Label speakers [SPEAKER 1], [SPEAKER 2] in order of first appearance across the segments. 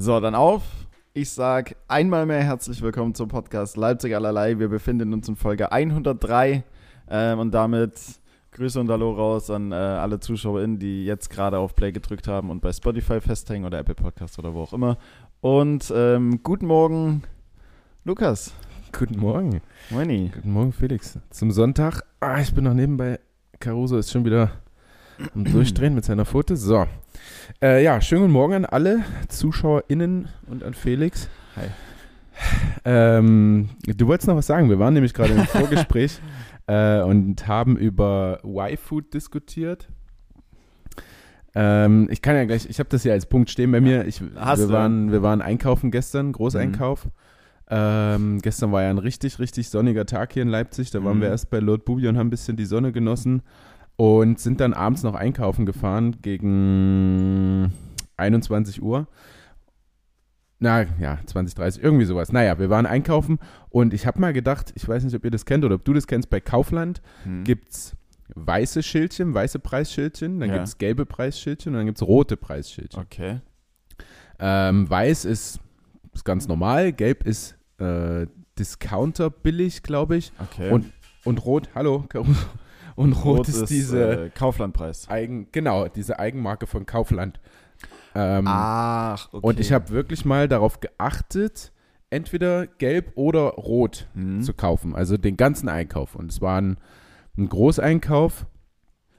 [SPEAKER 1] So, dann auf. Ich sage einmal mehr herzlich willkommen zum Podcast Leipzig allerlei. Wir befinden uns in Folge 103 ähm, und damit Grüße und Hallo raus an äh, alle ZuschauerInnen, die jetzt gerade auf Play gedrückt haben und bei Spotify festhängen oder Apple Podcast oder wo auch immer. Und ähm, guten Morgen, Lukas.
[SPEAKER 2] Guten Morgen.
[SPEAKER 1] Moini.
[SPEAKER 2] Guten Morgen, Felix. Zum Sonntag. Ah, ich bin noch nebenbei. Caruso ist schon wieder am Durchdrehen mit seiner Pfote. So. Äh, ja, schönen guten Morgen an alle ZuschauerInnen und an Felix.
[SPEAKER 1] Hi.
[SPEAKER 2] Ähm, du wolltest noch was sagen. Wir waren nämlich gerade im Vorgespräch äh, und haben über Y-Food diskutiert. Ähm, ich kann ja gleich, ich habe das ja als Punkt stehen bei mir. Ich,
[SPEAKER 1] Hast
[SPEAKER 2] wir,
[SPEAKER 1] du?
[SPEAKER 2] waren, wir waren einkaufen gestern, Großeinkauf. Ähm, gestern war ja ein richtig, richtig sonniger Tag hier in Leipzig. Da waren
[SPEAKER 1] Mhm.
[SPEAKER 2] wir erst bei Lord Bubi und haben ein bisschen die Sonne genossen und sind dann abends noch einkaufen gefahren gegen 21 Uhr. Na ja, 20, 30, irgendwie sowas. Naja, wir waren einkaufen und ich habe mal gedacht, ich weiß nicht, ob ihr das kennt oder ob du das kennst, bei Kaufland
[SPEAKER 1] Hm.
[SPEAKER 2] gibt's weiße Schildchen, weiße Preisschildchen, dann
[SPEAKER 1] Ja.
[SPEAKER 2] gibt's gelbe Preisschildchen und dann gibt's rote Preisschildchen.
[SPEAKER 1] Okay.
[SPEAKER 2] Ähm, weiß ist, ist ganz normal, gelb ist äh, Discounter billig, glaube ich.
[SPEAKER 1] Okay.
[SPEAKER 2] Und, und rot, hallo, Caruso. Und rot, ist, diese
[SPEAKER 1] äh, Kauflandpreis.
[SPEAKER 2] Eigen, genau, diese Eigenmarke von Kaufland. Ähm,
[SPEAKER 1] Ach, okay.
[SPEAKER 2] Und ich habe wirklich mal darauf geachtet, entweder gelb oder rot
[SPEAKER 1] Hm.
[SPEAKER 2] zu kaufen, also den ganzen Einkauf. Und es war ein, ein Großeinkauf.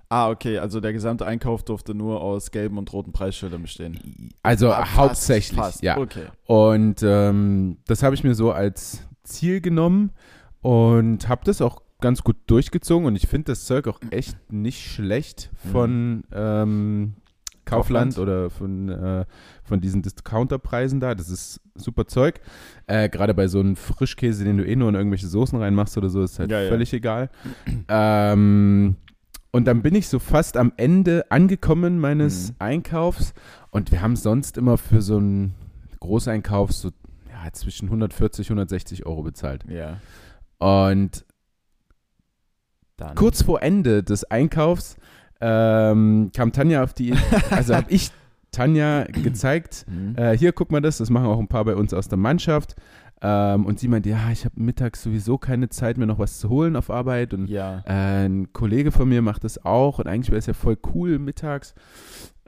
[SPEAKER 1] Ah, okay. Also der gesamte Einkauf durfte nur aus gelben und roten Preisschildern bestehen.
[SPEAKER 2] Also
[SPEAKER 1] Ah,
[SPEAKER 2] hauptsächlich,
[SPEAKER 1] fast.
[SPEAKER 2] ja.
[SPEAKER 1] Okay.
[SPEAKER 2] Und ähm, das habe ich mir so als Ziel genommen und habe das auch ganz gut durchgezogen. Und ich finde das Zeug auch echt nicht schlecht von ähm, Kaufland,
[SPEAKER 1] Kaufland.
[SPEAKER 2] oder von, äh, von diesen Discounterpreisen da. Das ist super Zeug. Äh, Gerade bei so einem Frischkäse, den du eh nur in irgendwelche Soßen reinmachst oder so, ist halt
[SPEAKER 1] Ja, ja.
[SPEAKER 2] völlig egal. ähm, und dann bin ich so fast am Ende angekommen meines
[SPEAKER 1] Mhm.
[SPEAKER 2] Einkaufs und wir haben sonst immer für so einen Großeinkauf so ja, zwischen 140, 160 Euro bezahlt.
[SPEAKER 1] Ja.
[SPEAKER 2] Und
[SPEAKER 1] Dann.
[SPEAKER 2] kurz vor Ende des Einkaufs ähm, kam Tanja auf die, also habe ich Tanja gezeigt,
[SPEAKER 1] Hm.
[SPEAKER 2] äh, hier guck mal das, das machen auch ein paar bei uns aus der Mannschaft. Ähm, und sie meinte, ja, ich habe mittags sowieso keine Zeit, mir noch was zu holen auf Arbeit. Und
[SPEAKER 1] ja.
[SPEAKER 2] äh, ein Kollege von mir macht das auch und eigentlich wäre es ja voll cool mittags.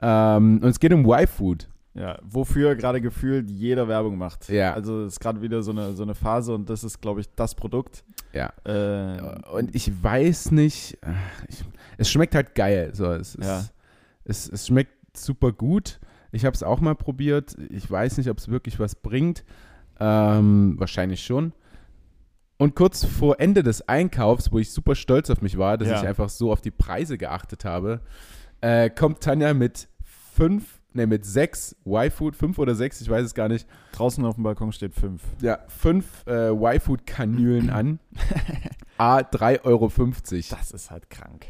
[SPEAKER 2] Ähm, und es geht um Y-Food.
[SPEAKER 1] Ja, wofür gerade gefühlt jeder Werbung macht.
[SPEAKER 2] Ja.
[SPEAKER 1] Also es ist gerade wieder so eine, so eine Phase und das ist, glaube ich, das Produkt.
[SPEAKER 2] Ja.
[SPEAKER 1] Äh,
[SPEAKER 2] Und ich weiß nicht, ich, es schmeckt halt geil. So, es,
[SPEAKER 1] Ja.
[SPEAKER 2] es, es, es schmeckt super gut. Ich habe es auch mal probiert. Ich weiß nicht, ob es wirklich was bringt. Ähm, wahrscheinlich schon. Und kurz vor Ende des Einkaufs, wo ich super stolz auf mich war, dass
[SPEAKER 1] Ja.
[SPEAKER 2] ich einfach so auf die Preise geachtet habe, äh, kommt Tanja mit fünf, ne, mit sechs Y-Food, fünf oder sechs, ich weiß es gar nicht,
[SPEAKER 1] draußen auf dem Balkon steht fünf.
[SPEAKER 2] ja, fünf äh, Y-Food-Kanülen an. A, 3,50 Euro.
[SPEAKER 1] Das ist halt krank.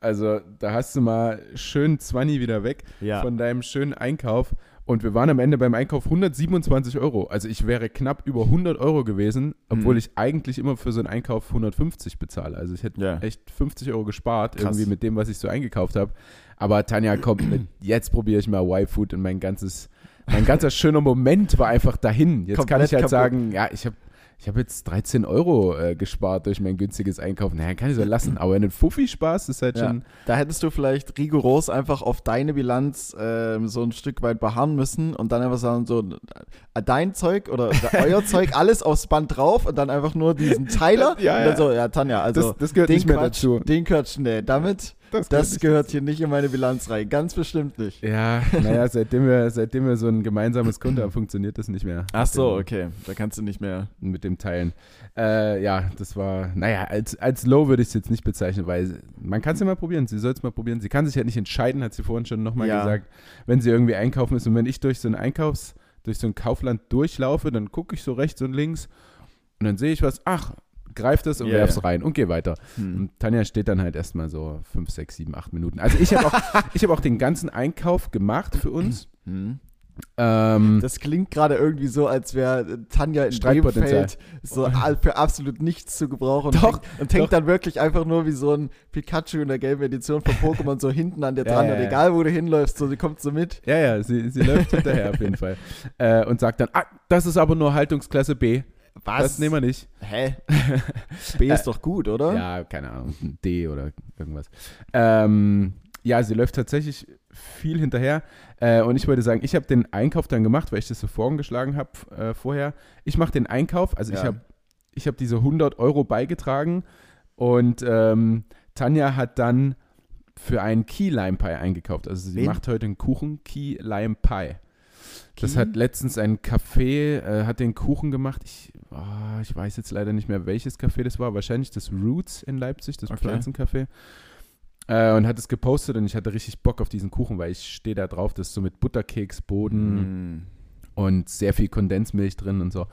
[SPEAKER 2] Also, da hast du mal schön 20 wieder weg
[SPEAKER 1] Ja.
[SPEAKER 2] von deinem schönen Einkauf. Und wir waren am Ende beim Einkauf 127 Euro. Also, ich wäre knapp über 100 Euro gewesen, obwohl
[SPEAKER 1] Mhm.
[SPEAKER 2] ich eigentlich immer für so einen Einkauf 150 bezahle. Also, ich hätte
[SPEAKER 1] Ja.
[SPEAKER 2] echt 50 Euro gespart,
[SPEAKER 1] Krass.
[SPEAKER 2] irgendwie mit dem, was ich so eingekauft habe. Aber Tanja kommt mit, jetzt probiere ich mal Y-Food und mein ganzes, mein ganzer schöner Moment war einfach dahin. Jetzt kann
[SPEAKER 1] Komplett
[SPEAKER 2] ich halt
[SPEAKER 1] kaputt.
[SPEAKER 2] sagen, ja, ich habe ich habe jetzt 13 Euro äh, gespart durch mein günstiges Einkaufen. Naja, kann ich so lassen. Aber einen Fuffi Spaß ist halt
[SPEAKER 1] Ja.
[SPEAKER 2] schon.
[SPEAKER 1] Da hättest du vielleicht rigoros einfach auf deine Bilanz ähm, so ein Stück weit beharren müssen und dann einfach sagen, so äh, dein Zeug oder euer Zeug, alles aufs Band drauf und dann einfach nur diesen Teiler.
[SPEAKER 2] Ja,
[SPEAKER 1] und dann
[SPEAKER 2] ja.
[SPEAKER 1] so, ja, Tanja, also
[SPEAKER 2] das, das gehört
[SPEAKER 1] den
[SPEAKER 2] nicht mehr
[SPEAKER 1] Quatsch,
[SPEAKER 2] dazu.
[SPEAKER 1] Den Quatsch, nee, damit,
[SPEAKER 2] Das,
[SPEAKER 1] das gehört hier nicht in meine Bilanz rein. Ganz bestimmt nicht.
[SPEAKER 2] Ja, naja, seitdem wir, seitdem wir so ein gemeinsames Konto haben, funktioniert das nicht mehr.
[SPEAKER 1] Ach so, okay. Da kannst du nicht mehr.
[SPEAKER 2] Mit dem Teilen. Äh, ja, das war, naja, als, als Low würde ich es jetzt nicht bezeichnen, weil man kann es ja mal probieren. Sie soll es mal probieren. Sie kann sich halt nicht entscheiden, hat sie vorhin schon nochmal
[SPEAKER 1] Ja.
[SPEAKER 2] gesagt, wenn sie irgendwie einkaufen ist. Und wenn ich durch so ein Einkaufs-, durch so ein Kaufland durchlaufe, dann gucke ich so rechts und links und dann sehe ich was, ach, greif das und
[SPEAKER 1] Ja,
[SPEAKER 2] werf's
[SPEAKER 1] ja.
[SPEAKER 2] rein und geh weiter.
[SPEAKER 1] Hm.
[SPEAKER 2] Und Tanja steht dann halt erstmal so 5, 6, 7, 8 Minuten. Also ich habe auch, ich hab auch den ganzen Einkauf gemacht für uns.
[SPEAKER 1] Hm.
[SPEAKER 2] Ähm,
[SPEAKER 1] Das klingt gerade irgendwie so, als wäre Tanja in
[SPEAKER 2] Streitpotenzial.
[SPEAKER 1] So für absolut nichts zu gebrauchen. Und
[SPEAKER 2] Doch,
[SPEAKER 1] hängt, und hängt dann wirklich einfach nur wie so ein Pikachu in der gelben Edition von Pokémon so hinten an dir dran.
[SPEAKER 2] ja,
[SPEAKER 1] und
[SPEAKER 2] ja.
[SPEAKER 1] egal, wo du hinläufst, so, sie kommt so mit.
[SPEAKER 2] ja, ja, sie, sie läuft hinterher auf jeden Fall. Äh, und sagt dann, ah, das ist aber nur Haltungsklasse B. Das nehmen wir nicht.
[SPEAKER 1] Hä? B ist doch gut, oder?
[SPEAKER 2] Ja, keine Ahnung, D oder irgendwas. Ähm, ja, sie läuft tatsächlich viel hinterher. Äh, und ich würde sagen, ich habe den Einkauf dann gemacht, weil ich das so vorgeschlagen habe äh, vorher. Ich mache den Einkauf, also ich
[SPEAKER 1] Ja.
[SPEAKER 2] habe ich hab diese 100 Euro beigetragen und ähm, Tanja hat dann für einen Key Lime Pie eingekauft. Also sie
[SPEAKER 1] Wen?
[SPEAKER 2] macht heute einen Kuchen, Key Lime Pie. Das hat letztens ein Café, äh, hat den Kuchen gemacht. Ich, ah, ich weiß jetzt leider nicht mehr, welches Café das war. Wahrscheinlich das Roots in Leipzig, das
[SPEAKER 1] Okay.
[SPEAKER 2] Pflanzencafé. Äh, und hat es gepostet und ich hatte richtig Bock auf diesen Kuchen, weil ich stehe da drauf, das ist so mit Butterkeksboden
[SPEAKER 1] Mm.
[SPEAKER 2] Und sehr viel Kondensmilch drin und so.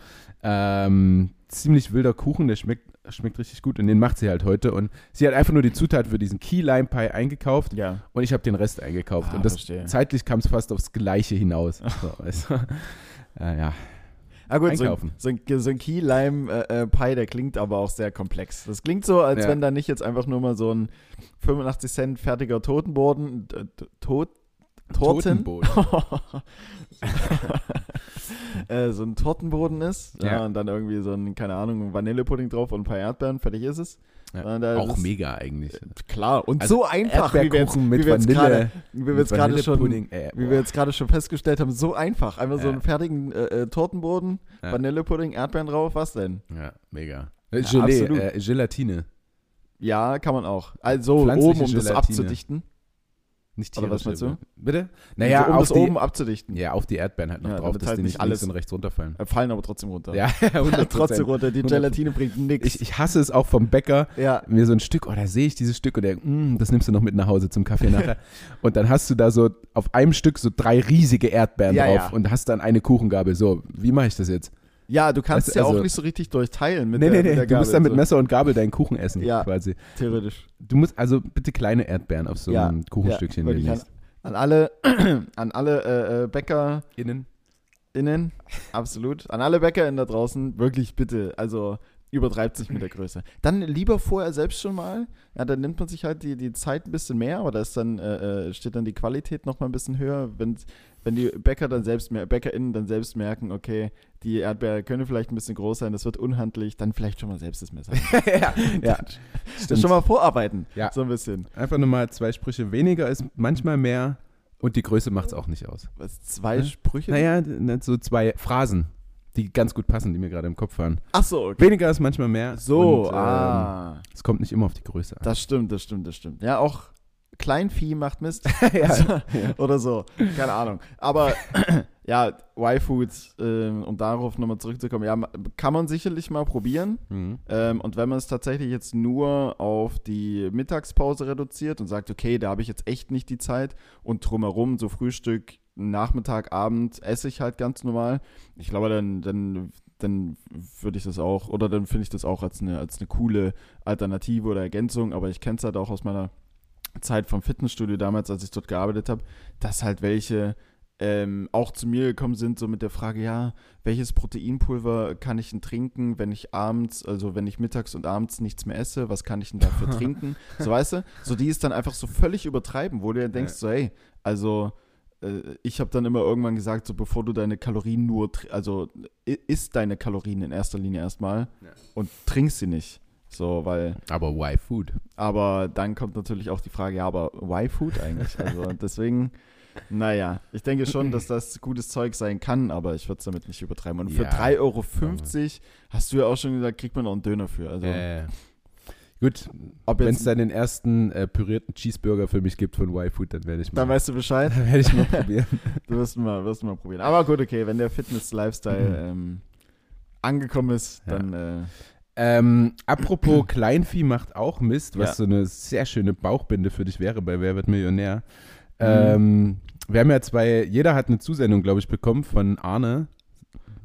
[SPEAKER 2] Ähm, ziemlich wilder Kuchen, der schmeckt, schmeckt richtig gut und den macht sie halt heute. Und sie hat einfach nur die Zutat für diesen Key Lime Pie eingekauft
[SPEAKER 1] Ja.
[SPEAKER 2] und ich habe den Rest eingekauft.
[SPEAKER 1] Ah,
[SPEAKER 2] und das
[SPEAKER 1] verstehe.
[SPEAKER 2] zeitlich kam es fast aufs Gleiche hinaus. So, du? äh, ja.
[SPEAKER 1] Ah gut, so, ein-
[SPEAKER 2] Einkaufen.
[SPEAKER 1] so ein, so ein Key Lime äh, äh, Pie, der klingt aber auch sehr komplex. Das klingt so, als
[SPEAKER 2] Ja.
[SPEAKER 1] wenn da nicht jetzt einfach nur mal so ein 85 Cent fertiger Totenboden, äh, Tot, Torten,
[SPEAKER 2] Totenboden.
[SPEAKER 1] äh, so ein Tortenboden ist. Ja.
[SPEAKER 2] Ja.
[SPEAKER 1] und dann irgendwie so ein, keine Ahnung, Vanillepudding drauf und ein paar Erdbeeren, fertig ist es.
[SPEAKER 2] Ja, auch
[SPEAKER 1] das-
[SPEAKER 2] mega eigentlich.
[SPEAKER 1] Klar, und
[SPEAKER 2] Also
[SPEAKER 1] so einfach, wie wir jetzt,
[SPEAKER 2] Erdbeerkuchen
[SPEAKER 1] wie
[SPEAKER 2] mit
[SPEAKER 1] wir jetzt
[SPEAKER 2] Vanille.
[SPEAKER 1] gerade, wie wir jetzt gerade schon,
[SPEAKER 2] äh,
[SPEAKER 1] wie wir jetzt gerade schon festgestellt haben, so einfach. Einfach so
[SPEAKER 2] Ja.
[SPEAKER 1] einen fertigen äh, äh, Tortenboden. Vanillepudding, Erdbeeren drauf, was denn?
[SPEAKER 2] Ja, mega. Gelee, äh, Gelatine.
[SPEAKER 1] Ja, kann man auch. Also oben, um das
[SPEAKER 2] Gelatine.
[SPEAKER 1] abzudichten.
[SPEAKER 2] Nicht
[SPEAKER 1] Oder was meinst
[SPEAKER 2] Bitte? Naja,
[SPEAKER 1] also, um
[SPEAKER 2] auf
[SPEAKER 1] das
[SPEAKER 2] die,
[SPEAKER 1] oben abzudichten.
[SPEAKER 2] ja, auf die Erdbeeren halt noch
[SPEAKER 1] Ja,
[SPEAKER 2] drauf, dass
[SPEAKER 1] halt
[SPEAKER 2] die
[SPEAKER 1] nicht alles-
[SPEAKER 2] links und rechts runterfallen.
[SPEAKER 1] Äh, Fallen aber trotzdem runter.
[SPEAKER 2] Ja, 100
[SPEAKER 1] trotzdem runter. Die
[SPEAKER 2] 100%.
[SPEAKER 1] Gelatine bringt nichts.
[SPEAKER 2] Ich, ich hasse es auch vom Bäcker,
[SPEAKER 1] ja,
[SPEAKER 2] mir so ein Stück, oh, da sehe ich dieses Stück und der, mm, das nimmst du noch mit nach Hause zum Kaffee nachher. und dann hast du da so auf einem Stück so drei riesige Erdbeeren
[SPEAKER 1] Ja,
[SPEAKER 2] drauf
[SPEAKER 1] ja.
[SPEAKER 2] und hast dann eine Kuchengabel. So, wie mache ich das jetzt?
[SPEAKER 1] Ja, du kannst
[SPEAKER 2] du,
[SPEAKER 1] ja auch
[SPEAKER 2] also-
[SPEAKER 1] nicht so richtig durchteilen mit
[SPEAKER 2] nee,
[SPEAKER 1] der,
[SPEAKER 2] nee, nee,
[SPEAKER 1] der
[SPEAKER 2] du musst dann mit Messer und Gabel deinen Kuchen essen,
[SPEAKER 1] Ja.
[SPEAKER 2] quasi.
[SPEAKER 1] Theoretisch.
[SPEAKER 2] Du musst also bitte kleine Erdbeeren auf so
[SPEAKER 1] Ja,
[SPEAKER 2] ein Kuchenstückchen
[SPEAKER 1] Ja,
[SPEAKER 2] legen.
[SPEAKER 1] an, an alle, an alle äh, äh, BäckerInnen,
[SPEAKER 2] Innen.
[SPEAKER 1] absolut, an alle BäckerInnen da draußen, wirklich bitte, also übertreibt sich mit der Größe. Dann lieber vorher selbst schon mal, ja, dann nimmt man sich halt die, die Zeit ein bisschen mehr, aber da ist dann, äh, äh, steht dann die Qualität noch mal ein bisschen höher, wenn, wenn die Bäcker dann selbst mehr, BäckerInnen dann selbst merken, okay, die Erdbeere können vielleicht ein bisschen groß sein, das wird unhandlich, dann vielleicht schon mal selbst das Messer.
[SPEAKER 2] ja, ja.
[SPEAKER 1] Das schon mal vorarbeiten,
[SPEAKER 2] Ja.
[SPEAKER 1] so ein bisschen.
[SPEAKER 2] Einfach nur mal zwei Sprüche weniger ist manchmal mehr und die Größe macht es auch nicht aus.
[SPEAKER 1] Was, zwei
[SPEAKER 2] Ne?
[SPEAKER 1] Sprüche?
[SPEAKER 2] Naja, d- so zwei Phrasen, die ganz gut passen, die mir gerade im Kopf waren.
[SPEAKER 1] Ach so, okay.
[SPEAKER 2] Weniger ist manchmal mehr.
[SPEAKER 1] So,
[SPEAKER 2] und, ähm,
[SPEAKER 1] ah.
[SPEAKER 2] Es kommt nicht immer auf die Größe an.
[SPEAKER 1] Das stimmt, das stimmt, das stimmt. Ja, auch Kleinvieh macht Mist.
[SPEAKER 2] ja.
[SPEAKER 1] Also, Oder so. Keine Ahnung. Aber ja, Y-Food, ähm, um darauf nochmal zurückzukommen, ja, kann man sicherlich mal probieren.
[SPEAKER 2] Mhm.
[SPEAKER 1] Ähm, und wenn man es tatsächlich jetzt nur auf die Mittagspause reduziert und sagt, okay, da habe ich jetzt echt nicht die Zeit und drumherum so Frühstück, Nachmittag, Abend esse ich halt ganz normal. Ich glaube, dann, dann, dann würde ich das auch, oder dann finde ich das auch als eine, als eine coole Alternative oder Ergänzung, aber ich kenne es halt auch aus meiner Zeit vom Fitnessstudio damals, als ich dort gearbeitet habe, dass halt welche ähm, auch zu mir gekommen sind, so mit der Frage, ja, welches Proteinpulver kann ich denn trinken, wenn ich abends, also wenn ich mittags und abends nichts mehr esse, was kann ich denn dafür trinken? So weißt du? So die ist dann einfach so völlig übertreiben, wo du ja denkst, so, hey, also ich habe dann immer irgendwann gesagt, so bevor du deine Kalorien nur, also isst deine Kalorien in erster Linie erstmal
[SPEAKER 2] Ja.
[SPEAKER 1] und trinkst sie nicht. So, weil
[SPEAKER 2] Aber why food?
[SPEAKER 1] aber dann kommt natürlich auch die Frage, ja, aber why Food eigentlich? Also deswegen, naja, ich denke schon, dass das gutes Zeug sein kann, aber ich würde es damit nicht übertreiben. Und für
[SPEAKER 2] Ja.
[SPEAKER 1] 3,50 Euro hast du ja auch schon gesagt, kriegt man noch einen Döner für. Also,
[SPEAKER 2] Äh, gut, wenn es dann den ersten äh, pürierten Cheeseburger für mich gibt von Y-Food, dann werde ich mal,
[SPEAKER 1] dann weißt du Bescheid.
[SPEAKER 2] dann werde ich mal probieren.
[SPEAKER 1] Du wirst mal, wirst mal probieren. Aber gut, okay, wenn der Fitness-Lifestyle ähm, angekommen ist,
[SPEAKER 2] Ja.
[SPEAKER 1] dann äh,
[SPEAKER 2] Ähm, apropos Kleinvieh macht auch Mist, was
[SPEAKER 1] Ja.
[SPEAKER 2] so eine sehr schöne Bauchbinde für dich wäre bei Wer wird Millionär.
[SPEAKER 1] Mhm.
[SPEAKER 2] Ähm, wir haben ja zwei, jeder hat eine Zusendung, glaube ich, bekommen von Arne.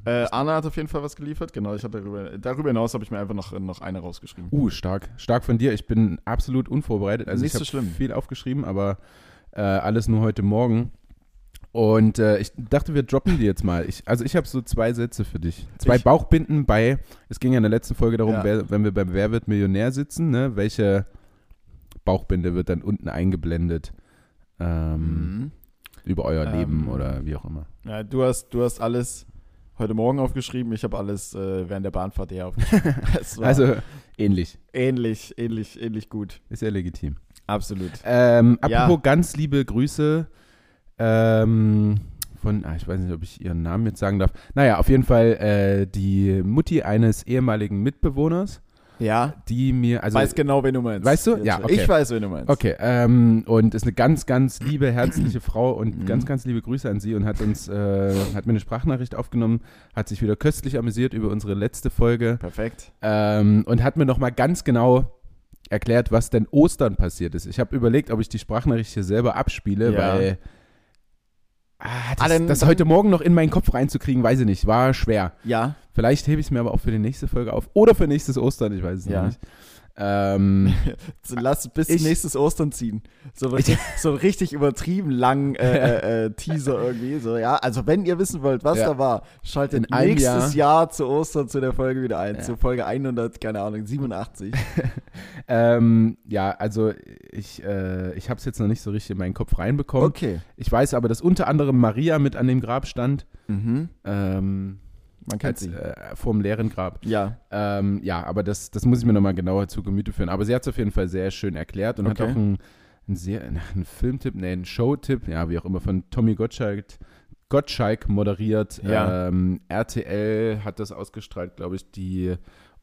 [SPEAKER 1] Äh, Anna hat auf jeden Fall was geliefert. Genau, ich hatte darüber, darüber hinaus habe ich mir einfach noch, noch eine rausgeschrieben.
[SPEAKER 2] Uh, stark. Stark von dir. Ich bin absolut unvorbereitet. Also
[SPEAKER 1] Nicht
[SPEAKER 2] ich
[SPEAKER 1] so
[SPEAKER 2] habe viel aufgeschrieben, aber äh, alles nur heute Morgen. Und äh, ich dachte, wir droppen die jetzt mal. Ich, also ich habe so zwei Sätze für dich. Zwei
[SPEAKER 1] Ich-
[SPEAKER 2] Bauchbinden bei, es ging ja in der letzten Folge darum,
[SPEAKER 1] Ja.
[SPEAKER 2] wer, wenn wir beim Wer wird Millionär sitzen, ne, welche Bauchbinde wird dann unten eingeblendet ähm,
[SPEAKER 1] Mhm.
[SPEAKER 2] über euer
[SPEAKER 1] Ähm,
[SPEAKER 2] Leben oder wie auch immer.
[SPEAKER 1] Ja, du hast, du hast alles heute Morgen aufgeschrieben, ich habe alles äh, während der Bahnfahrt her aufgeschrieben.
[SPEAKER 2] Also ähnlich.
[SPEAKER 1] ähnlich, ähnlich, ähnlich gut.
[SPEAKER 2] Ist ja legitim.
[SPEAKER 1] Absolut.
[SPEAKER 2] Ähm,
[SPEAKER 1] Ja.
[SPEAKER 2] apropos ganz liebe Grüße ähm, von, ah, ich weiß nicht, ob ich ihren Namen jetzt sagen darf. Naja, auf jeden Fall äh, die Mutti eines ehemaligen Mitbewohners,
[SPEAKER 1] Ja,
[SPEAKER 2] die mir, also
[SPEAKER 1] weiß genau, wen du meinst.
[SPEAKER 2] Weißt du? Ja, okay.
[SPEAKER 1] Ich weiß, wen du meinst.
[SPEAKER 2] Okay, ähm, und ist eine ganz, ganz liebe, herzliche Frau und
[SPEAKER 1] Mhm.
[SPEAKER 2] ganz, ganz liebe Grüße an sie und hat uns, äh, hat mir eine Sprachnachricht aufgenommen, hat sich wieder köstlich amüsiert über unsere letzte Folge
[SPEAKER 1] Perfekt.
[SPEAKER 2] ähm, und hat mir nochmal ganz genau erklärt, was denn Ostern passiert ist. Ich habe überlegt, ob ich die Sprachnachricht hier selber abspiele,
[SPEAKER 1] Ja.
[SPEAKER 2] weil ah, das,
[SPEAKER 1] Ah, dann-
[SPEAKER 2] das heute Morgen noch in meinen Kopf reinzukriegen, weiß ich nicht, war schwer.
[SPEAKER 1] Ja,
[SPEAKER 2] Vielleicht hebe ich es mir aber auch für die nächste Folge auf oder für nächstes Ostern, ich weiß es
[SPEAKER 1] Ja.
[SPEAKER 2] nicht. Ähm,
[SPEAKER 1] so lass bis
[SPEAKER 2] Ich-
[SPEAKER 1] nächstes Ostern ziehen. So, richtig- so richtig übertrieben langen äh, äh, äh, Teaser irgendwie. So, ja, also wenn ihr wissen wollt, was
[SPEAKER 2] Ja.
[SPEAKER 1] da war, schaltet nächstes Jahr. zu Ostern zu der Folge wieder ein.
[SPEAKER 2] Ja.
[SPEAKER 1] Zu Folge 100, keine Ahnung, 87.
[SPEAKER 2] ähm, ja, also ich, äh, ich habe es jetzt noch nicht so richtig in meinen Kopf reinbekommen.
[SPEAKER 1] Okay.
[SPEAKER 2] Ich weiß aber, dass unter anderem Maria mit an dem Grab stand,
[SPEAKER 1] Mhm.
[SPEAKER 2] ähm,
[SPEAKER 1] Man kennt
[SPEAKER 2] als,
[SPEAKER 1] sie.
[SPEAKER 2] äh, vor dem leeren Grab.
[SPEAKER 1] Ja.
[SPEAKER 2] Ähm, ja, aber das, das muss ich mir nochmal genauer zu Gemüte führen. Aber sie hat es auf jeden Fall sehr schön erklärt und
[SPEAKER 1] Okay.
[SPEAKER 2] hat auch einen, einen, sehr, einen Filmtipp, nee, einen Showtipp, ja, wie auch immer, von Tommy Gottschalk, Gottschalk moderiert.
[SPEAKER 1] Ja.
[SPEAKER 2] Ähm, RTL hat das ausgestrahlt, glaube ich, die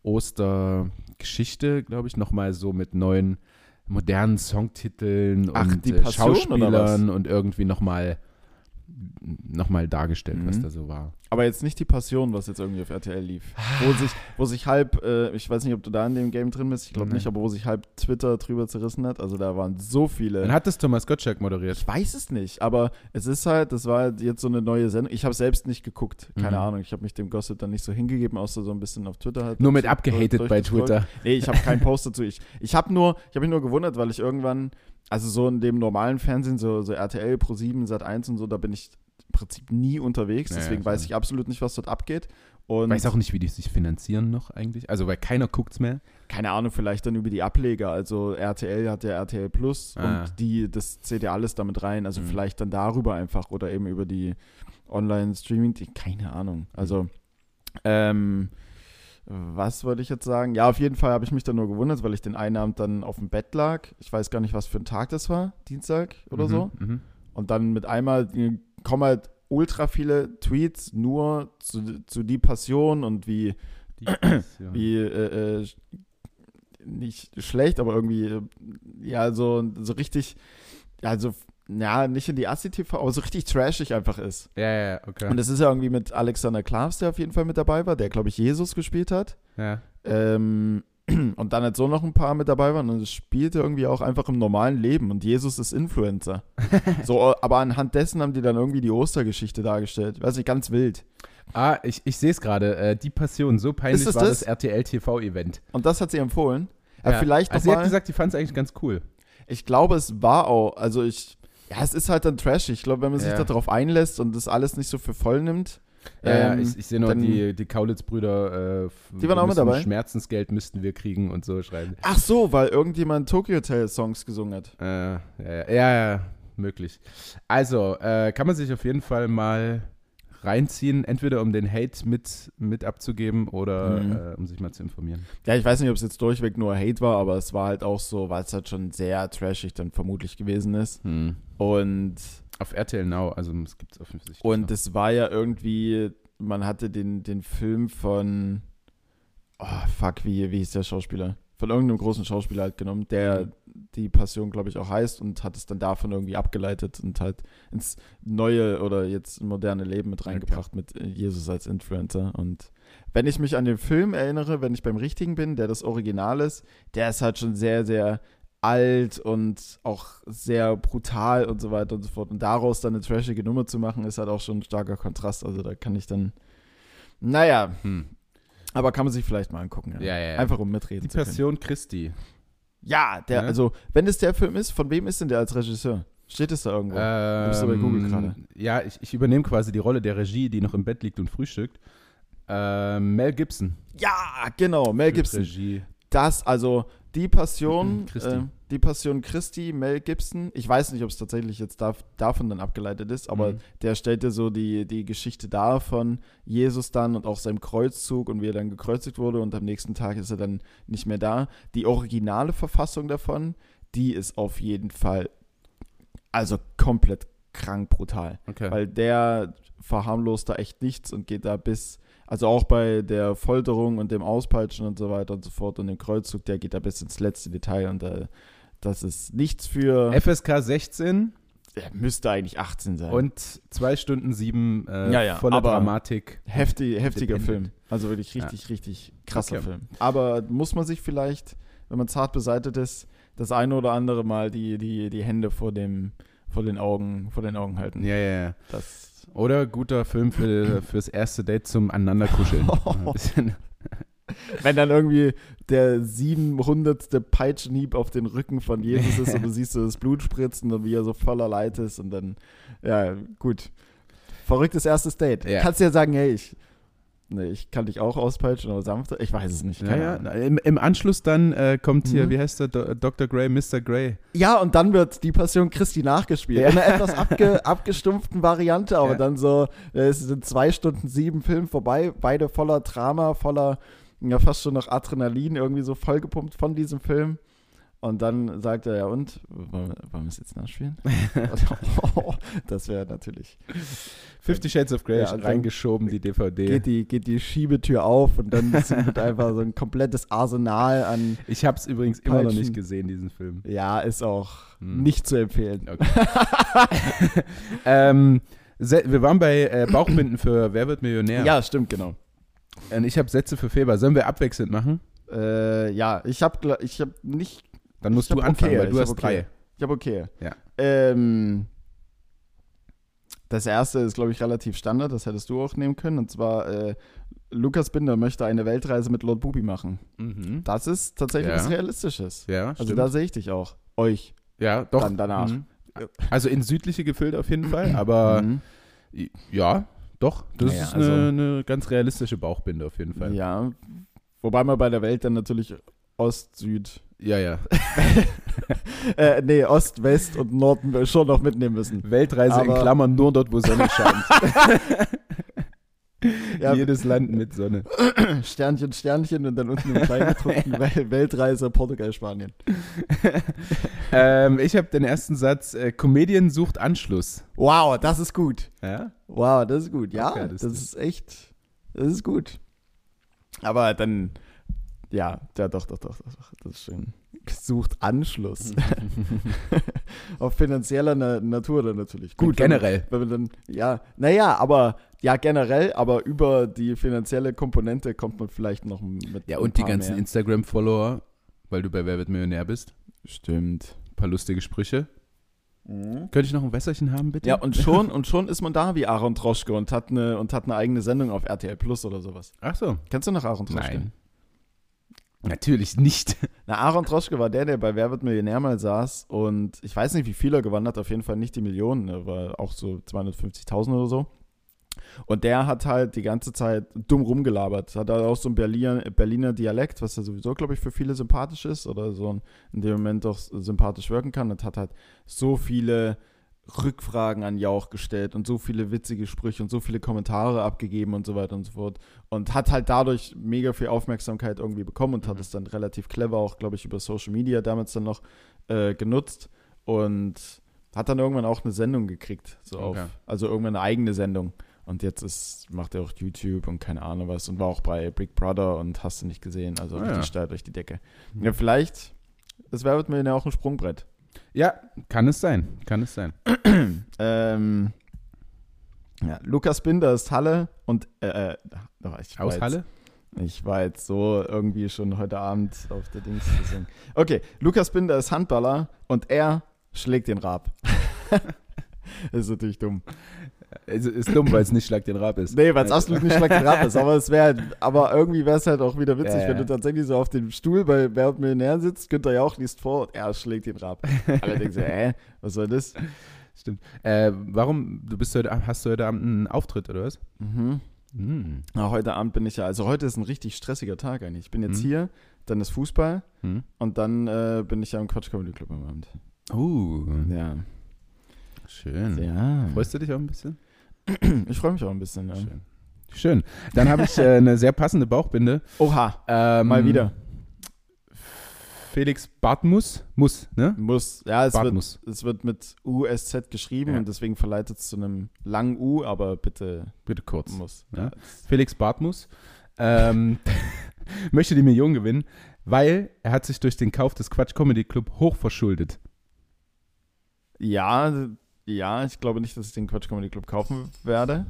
[SPEAKER 2] Ostergeschichte, glaube ich, nochmal so mit neuen modernen Songtiteln
[SPEAKER 1] Ach,
[SPEAKER 2] und
[SPEAKER 1] die
[SPEAKER 2] äh, Schauspielern und irgendwie nochmal noch mal dargestellt, was
[SPEAKER 1] Mhm.
[SPEAKER 2] da so war.
[SPEAKER 1] Aber jetzt nicht die Passion, was jetzt irgendwie auf RTL lief. Wo sich, wo sich halb, äh, ich weiß nicht, ob du da in dem Game drin bist, ich glaube nicht, aber wo sich halb Twitter drüber zerrissen hat. Also da waren so viele.
[SPEAKER 2] Dann hat das Thomas Gottschalk moderiert.
[SPEAKER 1] Ich weiß es nicht, aber es ist halt, das war halt jetzt so eine neue Sendung. Ich habe selbst nicht geguckt, keine
[SPEAKER 2] Mhm.
[SPEAKER 1] Ahnung. Ich habe mich dem Gossip dann nicht so hingegeben, außer so ein bisschen auf Twitter halt.
[SPEAKER 2] Nur mit abgehatet bei. Twitter.
[SPEAKER 1] Nee, ich habe keinen Post dazu. Ich, ich habe nur, ich habe mich nur gewundert, weil ich irgendwann, also so in dem normalen Fernsehen, so, so RTL, Pro7, Sat 1 und so, da bin ich im Prinzip nie unterwegs.
[SPEAKER 2] Ja, ja,
[SPEAKER 1] Deswegen weiß ich absolut nicht, was dort abgeht. Und
[SPEAKER 2] Weiß auch nicht, wie die sich finanzieren noch eigentlich. Also, weil keiner guckt's mehr.
[SPEAKER 1] keine Ahnung, vielleicht dann über die Ableger. Also RTL hat ja RTL Plus
[SPEAKER 2] Ah.
[SPEAKER 1] und die, das zählt ja alles damit rein. Also
[SPEAKER 2] Mhm.
[SPEAKER 1] vielleicht dann darüber einfach oder eben über die Online-Streaming, keine Ahnung. Also, ähm, was wollte ich jetzt sagen? Ja, auf jeden Fall habe ich mich dann nur gewundert, weil ich den einen Abend dann auf dem Bett lag. Ich weiß gar nicht, was für ein Tag das war, Dienstag oder
[SPEAKER 2] Mhm,
[SPEAKER 1] so.
[SPEAKER 2] Mhm.
[SPEAKER 1] Und dann mit einmal äh, kommen halt ultra viele Tweets nur zu, zu die Passion und wie
[SPEAKER 2] Die Passion.
[SPEAKER 1] wie äh, äh, nicht schlecht, aber irgendwie äh, ja so so richtig ja so ja nicht in die Assi-TV, aber so richtig trashig einfach ist.
[SPEAKER 2] Ja, ja, ja, okay.
[SPEAKER 1] Und das ist ja irgendwie mit Alexander Klavs, der auf jeden Fall mit dabei war, der glaube ich Jesus gespielt hat.
[SPEAKER 2] ja.
[SPEAKER 1] Ähm, und dann halt so noch ein paar mit dabei waren und es spielte irgendwie auch einfach im normalen Leben und Jesus ist Influencer. so, aber anhand dessen haben die dann irgendwie die Ostergeschichte dargestellt. Weiß nicht, ganz wild.
[SPEAKER 2] Ah, ich, ich sehe es gerade. Äh, die Passion, so peinlich
[SPEAKER 1] es
[SPEAKER 2] war
[SPEAKER 1] das?
[SPEAKER 2] das RTL TV-Event.
[SPEAKER 1] Und das hat sie empfohlen. Ja. Vielleicht
[SPEAKER 2] also sie hat gesagt, die fand es eigentlich ganz cool.
[SPEAKER 1] Ich glaube, es war auch, also ich, ja, es ist halt dann trashig. Ich glaube, wenn man sich
[SPEAKER 2] Ja.
[SPEAKER 1] darauf einlässt und das alles nicht so für voll nimmt.
[SPEAKER 2] Ja, ja,
[SPEAKER 1] ähm,
[SPEAKER 2] ich, ich sehe noch
[SPEAKER 1] dann-
[SPEAKER 2] die, die Kaulitz-Brüder. Äh,
[SPEAKER 1] Die waren auch mit dabei?
[SPEAKER 2] Schmerzensgeld müssten wir kriegen und so schreiben.
[SPEAKER 1] Ach so, weil irgendjemand Tokyo Hotel Songs gesungen hat.
[SPEAKER 2] Äh, ja, ja, ja, ja, möglich. Also, äh, kann man sich auf jeden Fall mal reinziehen, entweder um den Hate mit, mit abzugeben oder
[SPEAKER 1] Mhm.
[SPEAKER 2] äh, um sich mal zu informieren.
[SPEAKER 1] Ja, ich weiß nicht, ob es jetzt durchweg nur Hate war, aber es war halt auch so, weil es halt schon sehr trashig dann vermutlich gewesen ist.
[SPEAKER 2] Hm.
[SPEAKER 1] Und,
[SPEAKER 2] Auf RTL Now, also es gibt es offensichtlich.
[SPEAKER 1] und
[SPEAKER 2] noch.
[SPEAKER 1] es war ja irgendwie, man hatte den, den Film von, oh fuck, wie, wie hieß der Schauspieler? Von irgendeinem großen Schauspieler halt genommen, der
[SPEAKER 2] Mhm.
[SPEAKER 1] die Passion, glaube ich, auch heißt und hat es dann davon irgendwie abgeleitet und halt ins neue oder jetzt moderne Leben mit reingebracht mit äh, Jesus als Influencer. Und wenn ich mich an den Film erinnere, wenn ich beim richtigen bin, der das Original ist, der ist halt schon sehr, sehr alt und auch sehr brutal und so weiter und so fort. Und daraus dann eine trashige Nummer zu machen, ist halt auch schon ein starker Kontrast. Also da kann ich dann, naja,
[SPEAKER 2] Hm.
[SPEAKER 1] Aber kann man sich vielleicht mal angucken.
[SPEAKER 2] Ja, ja, ja.
[SPEAKER 1] Einfach um mitreden
[SPEAKER 2] Die
[SPEAKER 1] zu können.
[SPEAKER 2] Passion Christi.
[SPEAKER 1] Ja, der,
[SPEAKER 2] Ja.
[SPEAKER 1] also, wenn es der Film ist, von wem ist denn der als Regisseur? Steht es da irgendwo?
[SPEAKER 2] Ähm,
[SPEAKER 1] bist du bei Google gerade.
[SPEAKER 2] Ja, ich, ich übernehme quasi die Rolle der Regie, die noch im Bett liegt und frühstückt. Ähm, Mel Gibson.
[SPEAKER 1] ja, genau, Mel Gibson.
[SPEAKER 2] Regie.
[SPEAKER 1] Das, also die Passion,
[SPEAKER 2] Christi.
[SPEAKER 1] äh, die Passion Christi, Mel Gibson. Ich weiß nicht, ob es tatsächlich jetzt da, davon dann abgeleitet ist, aber
[SPEAKER 2] Mhm.
[SPEAKER 1] der stellte so die, die Geschichte dar von Jesus dann und auch seinem Kreuzzug und wie er dann gekreuzigt wurde und am nächsten Tag ist er dann nicht mehr da. Die originale Verfassung davon, die ist auf jeden Fall also komplett krank brutal.
[SPEAKER 2] Okay.
[SPEAKER 1] Weil der verharmlost da echt nichts und geht da bis, also auch bei der Folterung und dem Auspeitschen und so weiter und so fort und dem Kreuzzug, der geht da bis ins letzte Detail und äh, das ist nichts für.
[SPEAKER 2] FSK 16
[SPEAKER 1] er müsste eigentlich 18 sein.
[SPEAKER 2] und 2 Stunden 7 äh,
[SPEAKER 1] Ja, ja,
[SPEAKER 2] voller Dramatik.
[SPEAKER 1] Heftig, heftiger. Film. Also wirklich richtig, richtig krasser
[SPEAKER 2] Okay.
[SPEAKER 1] Film. Aber muss man sich vielleicht, wenn man zart beseitet ist, das eine oder andere Mal die, die, die Hände vor dem, vor den Augen, vor den Augen halten.
[SPEAKER 2] Ja, ja, ja.
[SPEAKER 1] Das,
[SPEAKER 2] Oder guter Film für, fürs erste Date zum Aneinanderkuscheln. Ein bisschen.
[SPEAKER 1] wenn dann irgendwie der 700. Peitschenhieb auf den Rücken von Jesus ist und du siehst so das Blut spritzen und wie er so voller Leid ist und dann, ja, gut. Verrücktes erstes Date.
[SPEAKER 2] Ja.
[SPEAKER 1] Kannst du ja sagen, hey, ich, nee, ich kann dich auch auspeitschen oder sanfter. Ich weiß es nicht.
[SPEAKER 2] Ja,
[SPEAKER 1] keine
[SPEAKER 2] ja.
[SPEAKER 1] Ahnung.
[SPEAKER 2] Na, Im, Im Anschluss dann äh, kommt hier,
[SPEAKER 1] Mhm.
[SPEAKER 2] wie heißt der, Do Dr. Grey, Mr. Grey.
[SPEAKER 1] Ja, und dann wird die Passion Christi nachgespielt.
[SPEAKER 2] Ja.
[SPEAKER 1] In einer etwas abge, abgestumpften Variante, aber
[SPEAKER 2] Ja.
[SPEAKER 1] dann so, äh, es sind zwei Stunden sieben Film vorbei, beide voller Drama, voller, ja, fast schon noch Adrenalin, irgendwie so vollgepumpt von diesem Film. Und dann sagt er, ja, und? Wollen wir, es jetzt nachspielen? Und, das wäre natürlich.
[SPEAKER 2] Fifty Shades of Grey
[SPEAKER 1] Ja,
[SPEAKER 2] reingeschoben, die DVD.
[SPEAKER 1] Geht die, geht die Schiebetür auf und dann wird einfach so ein komplettes Arsenal an.
[SPEAKER 2] ich habe es übrigens immer noch
[SPEAKER 1] Peitschen.
[SPEAKER 2] nicht gesehen, diesen Film.
[SPEAKER 1] Ja, ist auch
[SPEAKER 2] Hm.
[SPEAKER 1] nicht zu empfehlen.
[SPEAKER 2] ähm, Se- wir waren bei äh, Bauchbinden für Wer wird Millionär?
[SPEAKER 1] Ja, stimmt, genau.
[SPEAKER 2] Und ich habe Sätze für Feber. Sollen wir abwechselnd machen?
[SPEAKER 1] Äh, ja, ich habe ich hab nicht.
[SPEAKER 2] Dann musst du anfangen,
[SPEAKER 1] okay,
[SPEAKER 2] weil du hast
[SPEAKER 1] okay.
[SPEAKER 2] drei.
[SPEAKER 1] Ich habe okay.
[SPEAKER 2] Ja.
[SPEAKER 1] Ähm, das erste ist, glaube ich, relativ Standard. Das hättest du auch nehmen können. Und zwar, äh, Lukas Binder möchte eine Weltreise mit Lord Bubi machen.
[SPEAKER 2] Mhm.
[SPEAKER 1] Das ist tatsächlich
[SPEAKER 2] Ja.
[SPEAKER 1] was Realistisches.
[SPEAKER 2] Ja,
[SPEAKER 1] Also
[SPEAKER 2] stimmt.
[SPEAKER 1] da sehe ich dich auch. Euch.
[SPEAKER 2] ja, doch.
[SPEAKER 1] dann danach.
[SPEAKER 2] Mhm. Also in südliche Gefilde auf jeden Fall, aber
[SPEAKER 1] Mhm.
[SPEAKER 2] ja, doch. Das
[SPEAKER 1] Naja,
[SPEAKER 2] ist
[SPEAKER 1] also-
[SPEAKER 2] eine, eine ganz realistische Bauchbinde auf jeden Fall.
[SPEAKER 1] Ja. Wobei man bei der Welt dann natürlich Ost, Süd,
[SPEAKER 2] Ja, ja.
[SPEAKER 1] äh, nee, Ost, West und Norden schon noch mitnehmen müssen.
[SPEAKER 2] Weltreise in
[SPEAKER 1] Aber-
[SPEAKER 2] Klammern nur dort, wo Sonne scheint.
[SPEAKER 1] Ja,
[SPEAKER 2] Jedes Land mit Sonne.
[SPEAKER 1] Sternchen, Sternchen und dann unten im Kleingedruckten Wel Weltreise Portugal, Spanien.
[SPEAKER 2] ähm, ich habe den ersten Satz: äh, Comedian sucht Anschluss.
[SPEAKER 1] Wow, das ist gut.
[SPEAKER 2] Ja?
[SPEAKER 1] Wow, das ist gut. Ja,
[SPEAKER 2] Okay,
[SPEAKER 1] das,
[SPEAKER 2] das
[SPEAKER 1] ist echt, das ist gut. Aber dann, ja, ja, doch, doch, doch, doch, doch das ist schön. Sucht Anschluss. Auf finanzieller Na Natur dann natürlich.
[SPEAKER 2] Gut,
[SPEAKER 1] wenn-
[SPEAKER 2] generell.
[SPEAKER 1] Wenn man dann, ja, naja, aber, ja, generell, aber über die finanzielle Komponente kommt man vielleicht noch mit
[SPEAKER 2] Ja,
[SPEAKER 1] ein
[SPEAKER 2] und die ganzen. Instagram-Follower, weil du bei Wer wird Millionär bist.
[SPEAKER 1] Stimmt.
[SPEAKER 2] Ein paar lustige Sprüche. Könnte ich noch ein Wässerchen haben, bitte?
[SPEAKER 1] Ja, und schon, und schon ist man da wie Aaron Troschke und hat eine, und hat eine eigene Sendung auf RTL Plus oder sowas.
[SPEAKER 2] Ach so.
[SPEAKER 1] Kennst du noch Aaron Troschke?
[SPEAKER 2] Nein. Natürlich nicht.
[SPEAKER 1] Na, Aaron Troschke war der, der bei Wer wird Millionär mal saß und ich weiß nicht, wie viel er gewonnen hat, auf jeden Fall nicht die Millionen, er war auch so 250.000 oder so. Und der hat halt die ganze Zeit dumm rumgelabert. Hat halt auch so ein Berliner, Berliner Dialekt, was ja sowieso, glaube ich, für viele sympathisch ist oder so in dem Moment doch sympathisch wirken kann. Und hat halt so viele Rückfragen an Jauch gestellt und so viele witzige Sprüche und so viele Kommentare abgegeben und so weiter und so fort. Und hat halt dadurch mega viel Aufmerksamkeit irgendwie bekommen und hat
[SPEAKER 2] Mhm.
[SPEAKER 1] es dann relativ clever auch, glaube ich, über Social Media damals dann noch äh, genutzt und hat dann irgendwann auch eine Sendung gekriegt. So
[SPEAKER 2] Okay.
[SPEAKER 1] auf, also irgendwann eine eigene Sendung. Und jetzt ist, macht er auch YouTube und keine Ahnung was und war auch bei Big Brother und hast du nicht gesehen. Also
[SPEAKER 2] Ah,
[SPEAKER 1] richtig
[SPEAKER 2] ja.
[SPEAKER 1] steil durch die Decke.
[SPEAKER 2] Mhm.
[SPEAKER 1] Ja, vielleicht, das wäre mir ja auch ein Sprungbrett.
[SPEAKER 2] Ja, kann es sein. Kann es sein.
[SPEAKER 1] Ähm, ja, Lukas Binder ist Halle und äh, äh, ich
[SPEAKER 2] Aus
[SPEAKER 1] jetzt-
[SPEAKER 2] Halle?
[SPEAKER 1] Ich war jetzt so irgendwie schon heute Abend auf der Dings. Deswegen. Okay, Lukas Binder ist Handballer und er schlägt den Rab. das ist natürlich dumm.
[SPEAKER 2] Es ist dumm, weil es nicht Schlag den Rab ist.
[SPEAKER 1] Nee, weil es absolut nicht Schlag den Rab ist. Aber, es wär, aber irgendwie wäre es halt auch wieder witzig,
[SPEAKER 2] Ja,
[SPEAKER 1] wenn
[SPEAKER 2] ja.
[SPEAKER 1] du tatsächlich so auf dem Stuhl bei Wer wird Millionär sitzt, Günther Jauch liest vor und er schlägt den Rab. Alle denken so, äh, was soll das?
[SPEAKER 2] Stimmt. Äh, warum, du bist heute, hast du heute Abend einen Auftritt, oder was?
[SPEAKER 1] Mhm.
[SPEAKER 2] Hm.
[SPEAKER 1] Ja, heute Abend bin ich ja, also heute ist ein richtig stressiger Tag eigentlich. Ich bin jetzt
[SPEAKER 2] Mhm.
[SPEAKER 1] hier, dann ist Fußball
[SPEAKER 2] Hm.
[SPEAKER 1] und dann äh, bin ich ja im Quatsch Comedy Club am Abend.
[SPEAKER 2] Uh,
[SPEAKER 1] Ja.
[SPEAKER 2] Schön.
[SPEAKER 1] Ja.
[SPEAKER 2] Freust du dich auch ein bisschen?
[SPEAKER 1] Ich freue mich auch ein bisschen. Ja.
[SPEAKER 2] Schön. Schön. Dann habe ich äh, eine sehr passende Bauchbinde.
[SPEAKER 1] Oha,
[SPEAKER 2] Ähm,
[SPEAKER 1] mal wieder.
[SPEAKER 2] Felix Bartmus. Muss, ne?
[SPEAKER 1] Muss. Ja, es wird, es wird mit USZ geschrieben
[SPEAKER 2] Ja.
[SPEAKER 1] und deswegen verleitet es zu einem langen U, aber bitte
[SPEAKER 2] Bitte kurz.
[SPEAKER 1] muss.
[SPEAKER 2] Ja.
[SPEAKER 1] Ja.
[SPEAKER 2] Felix Bartmus ähm, möchte die Million gewinnen, weil er hat sich durch den Kauf des Quatsch Comedy Club hochverschuldet.
[SPEAKER 1] Ja, ja, ich glaube nicht, dass ich den Quatsch Comedy Club kaufen werde.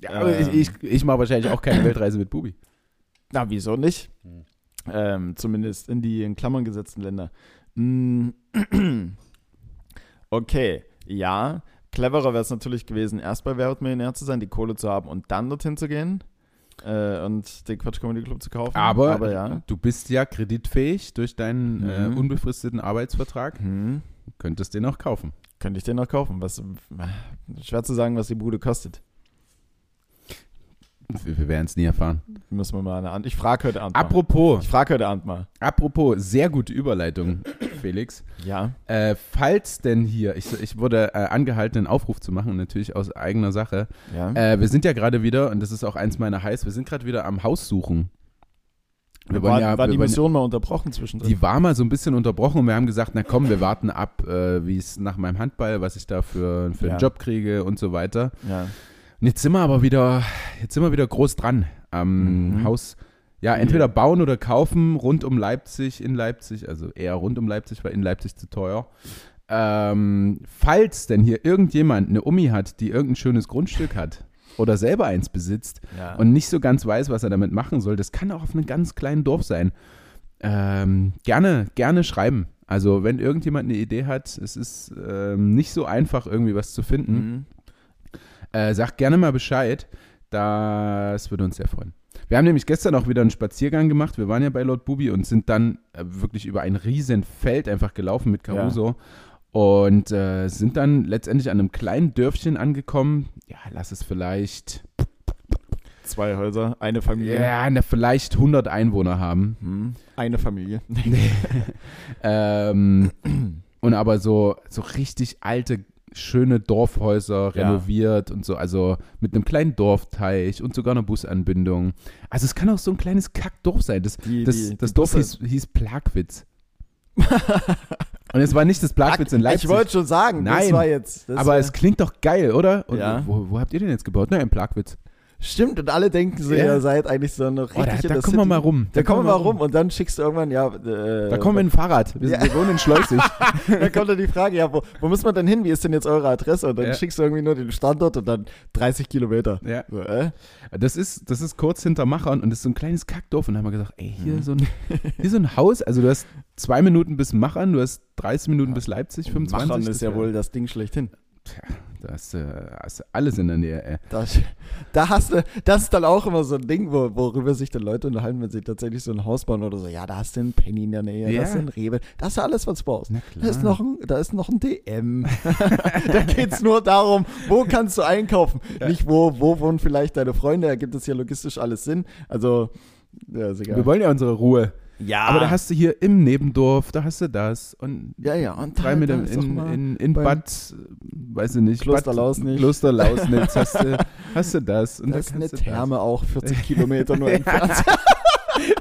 [SPEAKER 2] Ja,
[SPEAKER 1] Ähm.
[SPEAKER 2] ich, ich, ich mache wahrscheinlich auch keine Weltreise mit Bubi.
[SPEAKER 1] Na, wieso nicht?
[SPEAKER 2] Hm.
[SPEAKER 1] Ähm, zumindest in die in Klammern gesetzten Länder. Mm. Okay, ja. Cleverer wäre es natürlich gewesen, erst bei Wer Millionär zu sein, die Kohle zu haben und dann dorthin zu gehen äh, und den Quatsch Comedy Club zu kaufen.
[SPEAKER 2] Aber,
[SPEAKER 1] Aber ja.
[SPEAKER 2] du bist ja kreditfähig durch deinen äh,
[SPEAKER 1] Mhm.
[SPEAKER 2] unbefristeten Arbeitsvertrag.
[SPEAKER 1] Hm.
[SPEAKER 2] Könntest den auch kaufen.
[SPEAKER 1] Könnte ich den noch kaufen? Was, schwer zu sagen, was die Bude kostet.
[SPEAKER 2] Wir, werden es nie erfahren.
[SPEAKER 1] Müssen wir mal eine An Ich frage heute Abend mal.
[SPEAKER 2] Apropos,
[SPEAKER 1] Ich frage heute Abend mal.
[SPEAKER 2] apropos, sehr gute Überleitung, Felix.
[SPEAKER 1] Ja.
[SPEAKER 2] Äh, falls denn hier, ich, ich wurde äh, angehalten, einen Aufruf zu machen, natürlich aus eigener Sache.
[SPEAKER 1] Ja.
[SPEAKER 2] Äh, wir sind ja gerade wieder, und das ist auch eins meiner Highs, wir sind gerade wieder am Haus suchen. Wir
[SPEAKER 1] war,
[SPEAKER 2] ja,
[SPEAKER 1] war die Mission mal unterbrochen zwischendrin?
[SPEAKER 2] die war mal so ein bisschen unterbrochen und wir haben gesagt, na komm, wir warten ab, äh, wie es nach meinem Handball, was ich da für, für
[SPEAKER 1] Ja.
[SPEAKER 2] einen Job kriege und so weiter.
[SPEAKER 1] ja.
[SPEAKER 2] Und jetzt sind wir aber wieder, jetzt sind wir wieder groß dran am
[SPEAKER 1] Mhm.
[SPEAKER 2] Haus. Ja, entweder bauen oder kaufen rund um Leipzig, in Leipzig, also eher rund um Leipzig, weil in Leipzig zu teuer. Ähm, falls denn hier irgendjemand eine Omi hat, die irgendein schönes Grundstück hat oder selber eins besitzt
[SPEAKER 1] ja.
[SPEAKER 2] und nicht so ganz weiß, was er damit machen soll, das kann auch auf einem ganz kleinen Dorf sein. Ähm, gerne, gerne schreiben. Also wenn irgendjemand eine Idee hat, es ist ähm, nicht so einfach, irgendwie was zu finden.
[SPEAKER 1] Mhm.
[SPEAKER 2] Äh, sagt gerne mal Bescheid. Das würde uns sehr freuen. Wir haben nämlich gestern auch wieder einen Spaziergang gemacht. Wir waren ja bei Lord Bubi und sind dann äh, wirklich über ein riesen Feld einfach gelaufen mit Caruso. Und äh, sind dann letztendlich an einem kleinen Dörfchen angekommen. Ja, lass es vielleicht,
[SPEAKER 1] Zwei Häuser, eine Familie.
[SPEAKER 2] ja, na, vielleicht 100 Einwohner haben.
[SPEAKER 1] Hm. Eine Familie.
[SPEAKER 2] Ähm, und aber so, so richtig alte, schöne Dorfhäuser
[SPEAKER 1] Ja.
[SPEAKER 2] renoviert und so, also mit einem kleinen Dorfteich und sogar einer Busanbindung. Also es kann auch so ein kleines Kackdorf sein. Das,
[SPEAKER 1] Die,
[SPEAKER 2] das,
[SPEAKER 1] die,
[SPEAKER 2] das
[SPEAKER 1] die
[SPEAKER 2] Dorf
[SPEAKER 1] Busse-
[SPEAKER 2] hieß, hieß Plagwitz. und es war nicht das Plagwitz in Leipzig.
[SPEAKER 1] Ich wollte schon sagen, das
[SPEAKER 2] Nein,
[SPEAKER 1] war jetzt. Das
[SPEAKER 2] aber
[SPEAKER 1] war,
[SPEAKER 2] es klingt doch geil, oder? Und
[SPEAKER 1] Ja.
[SPEAKER 2] wo, wo habt ihr den jetzt gebaut? Na, in Plagwitz.
[SPEAKER 1] Stimmt, und alle denken so,
[SPEAKER 2] Ja.
[SPEAKER 1] ihr seid eigentlich so eine richtig
[SPEAKER 2] Oh, da
[SPEAKER 1] in
[SPEAKER 2] da kommen wir
[SPEAKER 1] City.
[SPEAKER 2] mal rum.
[SPEAKER 1] Da kommen wir mal rum und dann schickst du irgendwann, ja. Äh,
[SPEAKER 2] Da kommen wir mit dem Fahrrad. Wir,
[SPEAKER 1] Ja.
[SPEAKER 2] wir wohnen in Schleusig.
[SPEAKER 1] dann kommt dann die Frage, ja, wo, wo muss man denn hin? Wie ist denn jetzt eure Adresse? Und dann
[SPEAKER 2] Ja.
[SPEAKER 1] schickst du irgendwie nur den Standort und dann 30 Kilometer.
[SPEAKER 2] ja.
[SPEAKER 1] So, äh?
[SPEAKER 2] Das ist, das ist kurz hinter Machern und das ist so ein kleines Kackdorf. Und da haben wir gesagt, ey, hier,
[SPEAKER 1] Mhm.
[SPEAKER 2] so ein, hier so ein Haus. Also du hast zwei Minuten bis Machern, du hast 30 Minuten bis Leipzig, 25.
[SPEAKER 1] Machern ist ja wohl das Ding schlechthin.
[SPEAKER 2] Da hast, du- hast du alles in der Nähe, ey.
[SPEAKER 1] Da, da hast du, das ist dann auch immer so ein Ding, wo, worüber sich dann Leute unterhalten, wenn sie tatsächlich so ein Haus bauen oder so. Ja, da hast du einen Penny in der Nähe,
[SPEAKER 2] Ja.
[SPEAKER 1] da hast du einen Rewe, da hast du alles, was du brauchst.
[SPEAKER 2] Na
[SPEAKER 1] Da ist noch ein, da ist noch ein DM. da geht es nur darum, wo kannst du einkaufen.
[SPEAKER 2] Ja.
[SPEAKER 1] Nicht wo, wo wohnen vielleicht deine Freunde, da gibt es ja logistisch alles Sinn. Also, ja, ist egal.
[SPEAKER 2] Wir wollen ja unsere Ruhe.
[SPEAKER 1] Ja,
[SPEAKER 2] Aber da hast du hier im Nebendorf, da hast du das. Und
[SPEAKER 1] ja, ja, und
[SPEAKER 2] drei
[SPEAKER 1] da-
[SPEAKER 2] Meter
[SPEAKER 1] da
[SPEAKER 2] in, in, in Bad, weiß ich nicht.
[SPEAKER 1] Kloster
[SPEAKER 2] Bad-
[SPEAKER 1] Lausnitz.
[SPEAKER 2] Kloster Lausnitz hast du, hast du das. Und
[SPEAKER 1] da ist eine
[SPEAKER 2] du das.
[SPEAKER 1] Therme auch 40 Kilometer nur entfernt.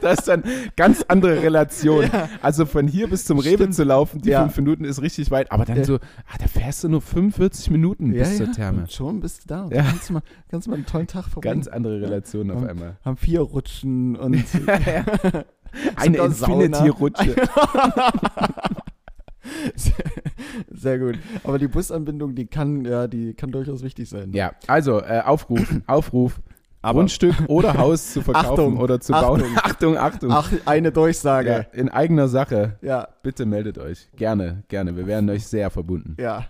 [SPEAKER 2] Das ist dann ganz andere Relation.
[SPEAKER 1] Ja.
[SPEAKER 2] Also von hier bis zum Rewe
[SPEAKER 1] Stimmt.
[SPEAKER 2] zu laufen, die
[SPEAKER 1] Ja.
[SPEAKER 2] fünf Minuten ist richtig weit. Aber dann
[SPEAKER 1] Ja.
[SPEAKER 2] so, ah, da fährst du nur 45 Minuten bis zur Therme.
[SPEAKER 1] Und schon bist du da. Und
[SPEAKER 2] Ja.
[SPEAKER 1] Kannst du mal, kannst du mal einen tollen Tag verbringen.
[SPEAKER 2] Ganz andere Relation auf einmal.
[SPEAKER 1] haben vier Rutschen und
[SPEAKER 2] Eine. Infinity-Rutsche.
[SPEAKER 1] sehr, sehr gut. Aber die Busanbindung, die kann, ja, die kann durchaus wichtig sein.
[SPEAKER 2] Ja, also äh, Aufruf, Aufruf,
[SPEAKER 1] Aber-
[SPEAKER 2] Grundstück oder Haus zu verkaufen
[SPEAKER 1] Achtung,
[SPEAKER 2] oder zu bauen.
[SPEAKER 1] Achtung.
[SPEAKER 2] Achtung, Achtung.
[SPEAKER 1] Ach, eine
[SPEAKER 2] ja,
[SPEAKER 1] Durchsage.
[SPEAKER 2] in eigener Sache.
[SPEAKER 1] Ja,
[SPEAKER 2] Bitte meldet euch. Gerne, gerne. Wir wären euch sehr verbunden.
[SPEAKER 1] ja.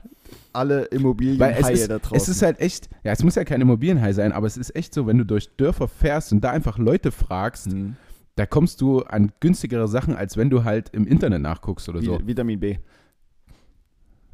[SPEAKER 1] alle Immobilienhaie da draußen.
[SPEAKER 2] es ist halt echt, ja, es muss ja kein Immobilienhai sein, aber es ist echt so, wenn du durch Dörfer fährst und da einfach Leute fragst,
[SPEAKER 1] Hm.
[SPEAKER 2] Da kommst du an günstigere Sachen, als wenn du halt im Internet nachguckst oder so.
[SPEAKER 1] Vi- Vitamin B.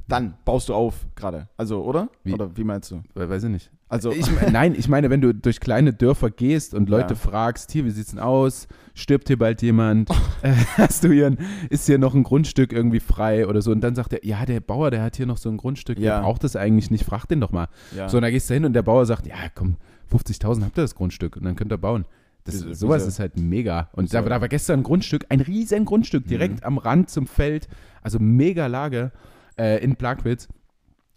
[SPEAKER 1] Dann baust du auf gerade. Also, oder?
[SPEAKER 2] Wie?
[SPEAKER 1] Oder wie meinst du?
[SPEAKER 2] We- Weiß ich nicht.
[SPEAKER 1] Also,
[SPEAKER 2] Ich, nein, ich meine, wenn du durch kleine Dörfer gehst und Leute
[SPEAKER 1] Ja.
[SPEAKER 2] fragst, hier, wie sieht's denn aus? Stirbt hier bald jemand? Äh, Hast du hier ein, ist hier noch ein Grundstück irgendwie frei oder so? Und dann sagt er, ja, der Bauer, der hat hier noch so ein Grundstück,
[SPEAKER 1] Ja.
[SPEAKER 2] der braucht das eigentlich nicht, frag den doch mal.
[SPEAKER 1] ja.
[SPEAKER 2] So, und da gehst du hin und der Bauer sagt, ja, komm, 50.000 habt ihr das Grundstück und dann könnt ihr bauen. Das,
[SPEAKER 1] Wieso-
[SPEAKER 2] sowas
[SPEAKER 1] wieso?
[SPEAKER 2] ist halt mega. Und da, da war gestern ein Grundstück, ein riesen Grundstück, direkt
[SPEAKER 1] Mhm.
[SPEAKER 2] am Rand zum Feld, also mega Lage äh, in Plagwitz.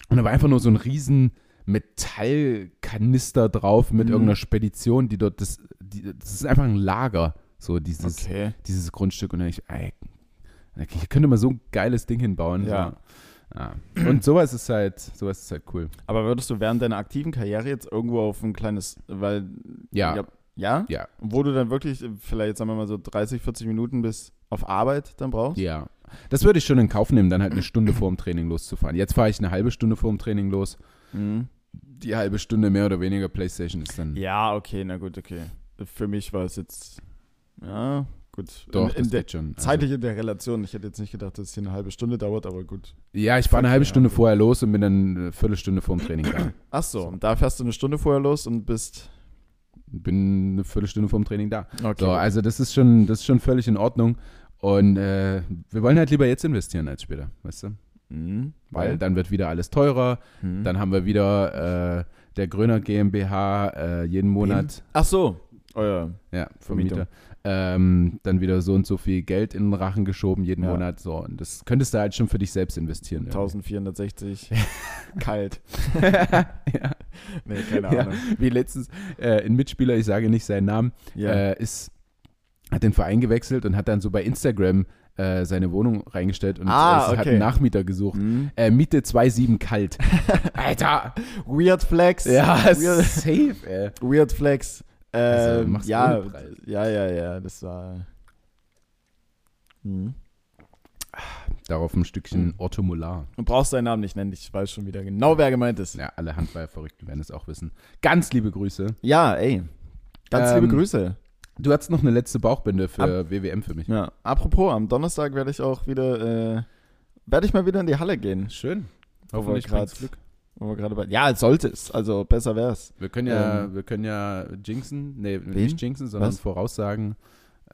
[SPEAKER 2] Und da war einfach nur so ein riesen Metallkanister drauf mit
[SPEAKER 1] Mhm.
[SPEAKER 2] irgendeiner Spedition, die dort, das, die, das ist einfach ein Lager, so dieses,
[SPEAKER 1] okay.
[SPEAKER 2] dieses Grundstück. Und dann ich, ey, hier könnte man so ein geiles Ding hinbauen.
[SPEAKER 1] Ja.
[SPEAKER 2] So. Ja. Und sowas ist halt, sowas ist halt cool.
[SPEAKER 1] Aber würdest du während deiner aktiven Karriere jetzt irgendwo auf ein kleines, weil.
[SPEAKER 2] Ja.
[SPEAKER 1] Ja? Ja?
[SPEAKER 2] Ja,
[SPEAKER 1] Wo du dann wirklich äh, vielleicht, sagen wir mal so 30, 40 Minuten bis auf Arbeit dann brauchst?
[SPEAKER 2] ja. Das würde ich schon in Kauf nehmen, dann halt eine Stunde vor dem Training loszufahren. Jetzt fahre ich eine halbe Stunde vor dem Training los.
[SPEAKER 1] Mhm.
[SPEAKER 2] Die halbe Stunde mehr oder weniger Playstation ist dann.
[SPEAKER 1] Ja, okay, na gut, okay. Für mich war es jetzt. Ja, gut.
[SPEAKER 2] Doch,
[SPEAKER 1] in, in
[SPEAKER 2] das
[SPEAKER 1] der,
[SPEAKER 2] schon. Also,
[SPEAKER 1] zeitlich in der Relation. Ich hätte jetzt nicht gedacht, dass es hier eine halbe Stunde dauert, aber gut.
[SPEAKER 2] ja, ich fahre eine halbe. Stunde vorher los und bin dann eine Viertelstunde vor dem Training da.
[SPEAKER 1] Ach so, und da fährst du eine Stunde vorher los und bist.
[SPEAKER 2] Bin eine Viertelstunde vor dem Training da.
[SPEAKER 1] Okay.
[SPEAKER 2] So, also das ist schon, das ist schon völlig in Ordnung. Und äh, wir wollen halt lieber jetzt investieren als später, weißt du?
[SPEAKER 1] Mhm,
[SPEAKER 2] Weil dann wird wieder alles teurer.
[SPEAKER 1] Mhm.
[SPEAKER 2] Dann haben wir wieder äh, der Gröner GmbH äh, jeden Monat,
[SPEAKER 1] Ach so, euer.
[SPEAKER 2] ja. Vermieter, ähm, dann wieder so und so viel Geld in den Rachen geschoben jeden
[SPEAKER 1] Ja.
[SPEAKER 2] Monat. So, und das könntest du halt schon für dich selbst investieren. irgendwie.
[SPEAKER 1] 1460. Kalt.
[SPEAKER 2] ja.
[SPEAKER 1] Nee, keine
[SPEAKER 2] Ja.
[SPEAKER 1] Ahnung.
[SPEAKER 2] Wie letztens äh, ein Mitspieler, ich sage nicht seinen Namen,
[SPEAKER 1] Ja.
[SPEAKER 2] äh, ist, hat den Verein gewechselt und hat dann so bei Instagram äh, seine Wohnung reingestellt und
[SPEAKER 1] Ah,
[SPEAKER 2] äh, hat
[SPEAKER 1] okay.
[SPEAKER 2] einen Nachmieter gesucht.
[SPEAKER 1] Mhm.
[SPEAKER 2] Äh, Miete 2,7 kalt. Alter!
[SPEAKER 1] Weird Flex.
[SPEAKER 2] Ja,
[SPEAKER 1] Weird,
[SPEAKER 2] safe, ey.
[SPEAKER 1] Weird Flex.
[SPEAKER 2] Also,
[SPEAKER 1] Ähm,
[SPEAKER 2] mach's
[SPEAKER 1] ja, ja, ja, ja, das war. Mhm.
[SPEAKER 2] Darauf ein Stückchen Otto Molar.
[SPEAKER 1] Du brauchst deinen Namen nicht nennen, ich weiß schon wieder genau, wer gemeint ist.
[SPEAKER 2] Ja, alle Handballverrückten werden es auch wissen. Ganz liebe Grüße.
[SPEAKER 1] Ja, ey. Ganz
[SPEAKER 2] Ähm,
[SPEAKER 1] liebe Grüße.
[SPEAKER 2] Du hast noch eine letzte Bauchbinde für WWM für mich.
[SPEAKER 1] Ja, apropos, am Donnerstag werde ich auch wieder, äh, werde ich mal wieder in die Halle gehen.
[SPEAKER 2] Schön. Hoffentlich Glück.
[SPEAKER 1] Wo wir gerade bei. Ja, sollte es. Also besser wär's.
[SPEAKER 2] Wir können ja,
[SPEAKER 1] Ähm,
[SPEAKER 2] wir können ja jinxen, nee,
[SPEAKER 1] wen?
[SPEAKER 2] nicht jinxen, sondern
[SPEAKER 1] Was?
[SPEAKER 2] voraussagen,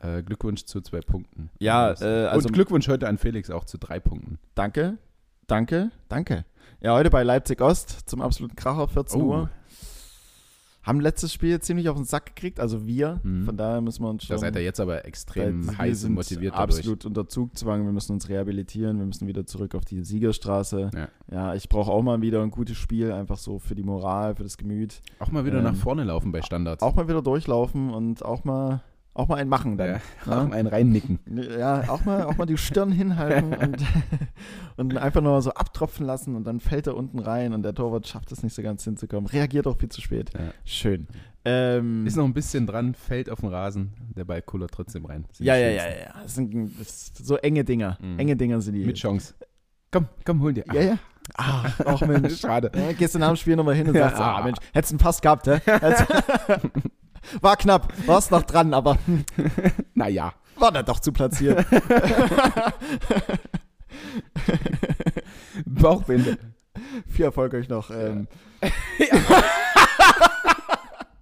[SPEAKER 2] äh, Glückwunsch zu zwei Punkten.
[SPEAKER 1] Ja,
[SPEAKER 2] Und
[SPEAKER 1] äh, also
[SPEAKER 2] Glückwunsch heute an Felix auch zu drei Punkten.
[SPEAKER 1] danke, danke, danke. Ja, heute bei Leipzig Ost zum absoluten Kracher, 14
[SPEAKER 2] Oh.
[SPEAKER 1] Uhr. Haben letztes Spiel ziemlich auf den Sack gekriegt, also wir.
[SPEAKER 2] Mhm.
[SPEAKER 1] Von daher müssen wir uns schon.
[SPEAKER 2] Da seid ihr jetzt aber extrem heiß und motiviert dadurch.
[SPEAKER 1] absolut unter Zugzwang. Wir müssen uns rehabilitieren. Wir müssen wieder zurück auf die Siegerstraße.
[SPEAKER 2] Ja.
[SPEAKER 1] Ja, ich brauche auch mal wieder ein gutes Spiel, einfach so für die Moral, für das Gemüt.
[SPEAKER 2] Auch mal wieder
[SPEAKER 1] Ähm,
[SPEAKER 2] nach vorne laufen bei Standards.
[SPEAKER 1] Auch mal wieder durchlaufen und auch mal, auch mal einen machen dann.
[SPEAKER 2] ja,
[SPEAKER 1] Ja?
[SPEAKER 2] auch mal einen reinnicken.
[SPEAKER 1] Ja, auch mal, auch mal die Stirn hinhalten und, und einfach nur so abtropfen lassen und dann fällt er unten rein und der Torwart schafft es nicht so ganz hinzukommen. Reagiert auch viel zu spät.
[SPEAKER 2] Ja.
[SPEAKER 1] Schön. Ähm,
[SPEAKER 2] Ist noch ein bisschen dran, fällt auf den Rasen, der Ball kullert trotzdem rein.
[SPEAKER 1] Ja, ja, ja, ja. Das sind, das so enge Dinger.
[SPEAKER 2] Mhm.
[SPEAKER 1] Enge Dinger sind die.
[SPEAKER 2] Mit Chance. Komm, komm, hol dir.
[SPEAKER 1] ja, ja. Ah, auch Mensch.
[SPEAKER 2] Schade.
[SPEAKER 1] Ja, gehst du nach dem Spiel nochmal hin und sagst, ah Mensch, hättest einen Pass gehabt, hä? War knapp, warst noch dran, aber
[SPEAKER 2] Naja.
[SPEAKER 1] war da doch zu platziert.
[SPEAKER 2] Bauchbinde.
[SPEAKER 1] Viel Erfolg euch noch. Ähm,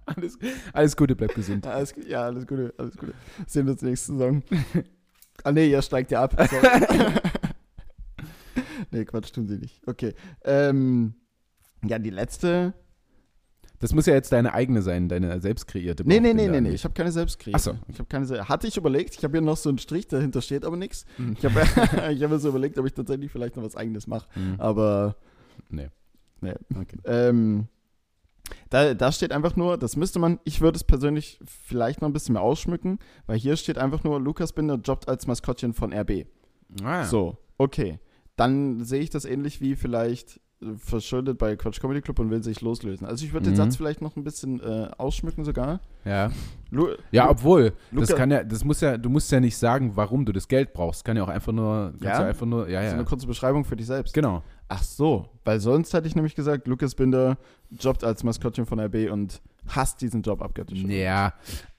[SPEAKER 2] Alles, alles Gute, bleib gesund.
[SPEAKER 1] ja, alles, ja, alles Gute, alles Gute. Sehen wir uns nächste Saison. Ah nee, ihr steigt ja ab. Nee, Quatsch, tun sie nicht. Okay. Ähm, ja, die letzte.
[SPEAKER 2] Das muss ja jetzt deine eigene sein, deine selbst kreierte
[SPEAKER 1] Nee, nee, nee, nee, nee. Ich habe keine selbst kreiert.
[SPEAKER 2] Ach so.
[SPEAKER 1] Ich habe keine se- Hatte ich überlegt. Ich habe hier noch so einen Strich, dahinter steht aber nichts.
[SPEAKER 2] Hm.
[SPEAKER 1] Ich habe ich hab mir so überlegt, ob ich tatsächlich vielleicht noch was eigenes mache.
[SPEAKER 2] Hm.
[SPEAKER 1] Aber
[SPEAKER 2] Nee.
[SPEAKER 1] Nee.
[SPEAKER 2] Okay.
[SPEAKER 1] ähm, da, da steht einfach nur, das müsste man, ich würde es persönlich vielleicht noch ein bisschen mehr ausschmücken, weil hier steht einfach nur, Lukas Binder jobbt als Maskottchen von RB.
[SPEAKER 2] Ah,
[SPEAKER 1] So, okay. Dann sehe ich das ähnlich wie vielleicht verschuldet bei Quatsch Comedy Club und will sich loslösen. Also ich würde den
[SPEAKER 2] Mhm.
[SPEAKER 1] Satz vielleicht noch ein bisschen äh, ausschmücken sogar.
[SPEAKER 2] Ja.
[SPEAKER 1] Lu
[SPEAKER 2] Ja, obwohl,
[SPEAKER 1] Luca-
[SPEAKER 2] das kann ja, das muss ja, du musst ja nicht sagen, warum du das Geld brauchst. Kann ja auch einfach nur,
[SPEAKER 1] Ja?
[SPEAKER 2] ja einfach nur, ja,
[SPEAKER 1] so
[SPEAKER 2] ja.
[SPEAKER 1] eine kurze Beschreibung für dich selbst.
[SPEAKER 2] Genau.
[SPEAKER 1] Ach so, weil sonst hätte ich nämlich gesagt, Lukas Binder jobbt als Maskottchen von RB und hasst diesen Job abgöttisch.
[SPEAKER 2] Ja,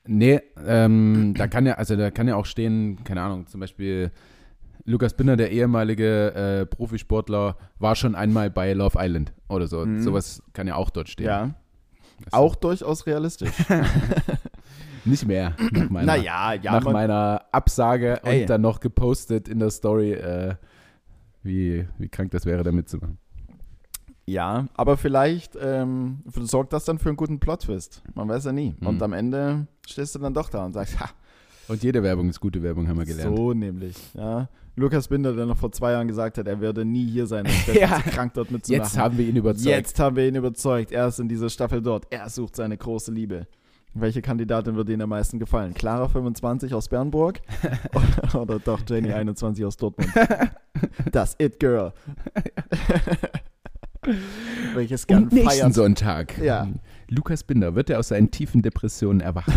[SPEAKER 2] nee, ähm, da kann ja, also da kann ja auch stehen, keine Ahnung, zum Beispiel Lukas Binder, der ehemalige äh, Profisportler, war schon einmal bei Love Island oder so.
[SPEAKER 1] Mhm.
[SPEAKER 2] Sowas kann ja auch dort stehen.
[SPEAKER 1] Ja,
[SPEAKER 2] Das-
[SPEAKER 1] auch durchaus realistisch.
[SPEAKER 2] Nicht mehr, nach meiner,
[SPEAKER 1] naja, ja,
[SPEAKER 2] nach meiner Absage
[SPEAKER 1] Ey.
[SPEAKER 2] und dann noch gepostet in der Story, äh, wie, wie krank das wäre, da mitzumachen.
[SPEAKER 1] ja, aber vielleicht ähm, sorgt das dann für einen guten Plot-Twist. Man weiß ja nie.
[SPEAKER 2] Mhm.
[SPEAKER 1] Und am Ende stehst du dann doch da und sagst, ha,
[SPEAKER 2] Und jede Werbung ist gute Werbung, haben wir gelernt.
[SPEAKER 1] so nämlich. Ja. Lukas Binder, der noch vor zwei Jahren gesagt hat, er würde nie hier sein, wäre
[SPEAKER 2] Ja.
[SPEAKER 1] krank dort mitzumachen.
[SPEAKER 2] Jetzt haben wir ihn überzeugt.
[SPEAKER 1] Jetzt haben wir ihn überzeugt. Er ist in dieser Staffel dort. Er sucht seine große Liebe. Welche Kandidatin würde Ihnen am meisten gefallen? Clara 25 aus Bernburg oder doch Jenny 21 aus Dortmund? Das It Girl. Welches gern
[SPEAKER 2] Und nächsten
[SPEAKER 1] feiert.
[SPEAKER 2] Sonntag.
[SPEAKER 1] Ja.
[SPEAKER 2] Lukas Binder wird er aus seinen tiefen Depressionen erwachen.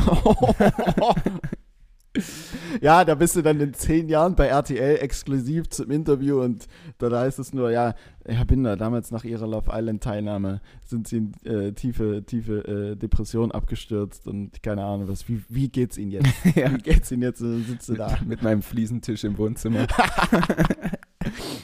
[SPEAKER 1] ja, da bist du dann in zehn Jahren bei RTL exklusiv zum Interview und da heißt es nur, ja, Herr Binder, damals nach Ihrer Love Island Teilnahme sind Sie in äh, tiefe, tiefe äh, Depression abgestürzt und keine Ahnung was. Wie, wie geht's Ihnen jetzt?
[SPEAKER 2] ja.
[SPEAKER 1] Wie geht's Ihnen jetzt? Und dann sitzt du da,
[SPEAKER 2] Mit meinem Fliesentisch im Wohnzimmer.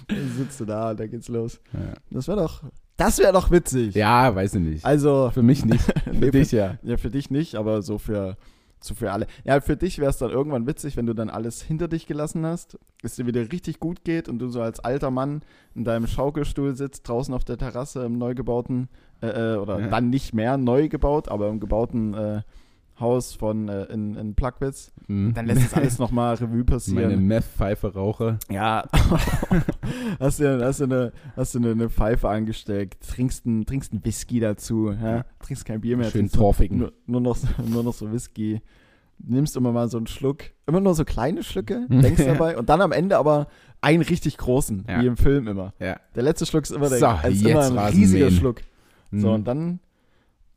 [SPEAKER 1] dann sitzt du da und dann geht's los.
[SPEAKER 2] Ja.
[SPEAKER 1] Das wäre doch, das wäre doch witzig.
[SPEAKER 2] ja, weiß ich nicht.
[SPEAKER 1] Also,
[SPEAKER 2] Für mich nicht. Für
[SPEAKER 1] Nee,
[SPEAKER 2] dich ja.
[SPEAKER 1] Ja, für dich nicht, aber so für, so für alle. Ja, für dich wäre es dann irgendwann witzig, wenn du dann alles hinter dich gelassen hast, es dir wieder richtig gut geht und du so als alter Mann in deinem Schaukelstuhl sitzt, draußen auf der Terrasse im neu gebauten, äh, äh, oder
[SPEAKER 2] Ja.
[SPEAKER 1] dann nicht mehr neu gebaut, aber im gebauten äh, Haus von äh, in, in Plagwitz.
[SPEAKER 2] Mhm.
[SPEAKER 1] Dann lässt es alles nochmal Revue
[SPEAKER 2] Meine
[SPEAKER 1] passieren.
[SPEAKER 2] Meth-Pfeife rauche.
[SPEAKER 1] Ja. hast du, hast du, eine, hast du eine, eine Pfeife angesteckt, trinkst einen, trinkst einen Whisky dazu, ja? trinkst kein Bier mehr,
[SPEAKER 2] Schön torfigen.
[SPEAKER 1] nur, nur, noch, so- nur noch so Whisky. Nimmst immer mal so einen Schluck. Immer nur so kleine Schlücke, denkst dabei. Und dann am Ende aber einen richtig großen,
[SPEAKER 2] Ja.
[SPEAKER 1] wie im Film immer.
[SPEAKER 2] Ja.
[SPEAKER 1] Der letzte Schluck ist immer, der,
[SPEAKER 2] So,
[SPEAKER 1] ist immer ein riesiger. Schluck. So,
[SPEAKER 2] Mhm.
[SPEAKER 1] und dann.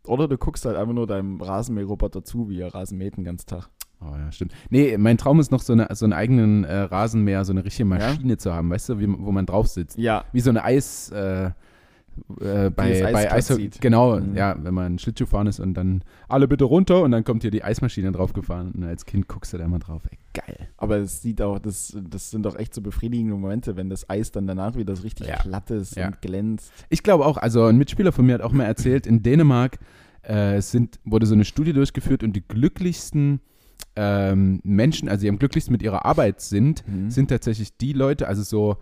[SPEAKER 1] Oder du guckst halt einfach nur deinem Rasenmäherroboter zu, wie er Rasen mäht den ganzen Tag.
[SPEAKER 2] Oh ja, stimmt. Nee, mein Traum ist noch so, eine, so einen eigenen äh, Rasenmäher, so eine richtige Maschine zu haben, weißt du, wie, wo man drauf sitzt.
[SPEAKER 1] Ja.
[SPEAKER 2] Wie so eine Eis, äh, äh, bei,
[SPEAKER 1] Eis
[SPEAKER 2] bei
[SPEAKER 1] zieht.
[SPEAKER 2] Genau,
[SPEAKER 1] Mhm.
[SPEAKER 2] ja, wenn man Schlittschuh fahren ist und dann alle bitte runter und dann kommt hier die Eismaschine drauf gefahren und als Kind guckst du da immer drauf. Ey, geil.
[SPEAKER 1] Aber es sieht auch, das, das sind doch echt so befriedigende Momente, wenn das Eis dann danach wieder so richtig
[SPEAKER 2] Ja.
[SPEAKER 1] glatt ist
[SPEAKER 2] Ja.
[SPEAKER 1] und glänzt.
[SPEAKER 2] Ich glaube auch, also ein Mitspieler von mir hat auch mal erzählt, in Dänemark äh, sind, wurde so eine Studie durchgeführt und die glücklichsten ähm, Menschen, also die am glücklichsten mit ihrer Arbeit sind,
[SPEAKER 1] Mhm.
[SPEAKER 2] sind tatsächlich die Leute, also so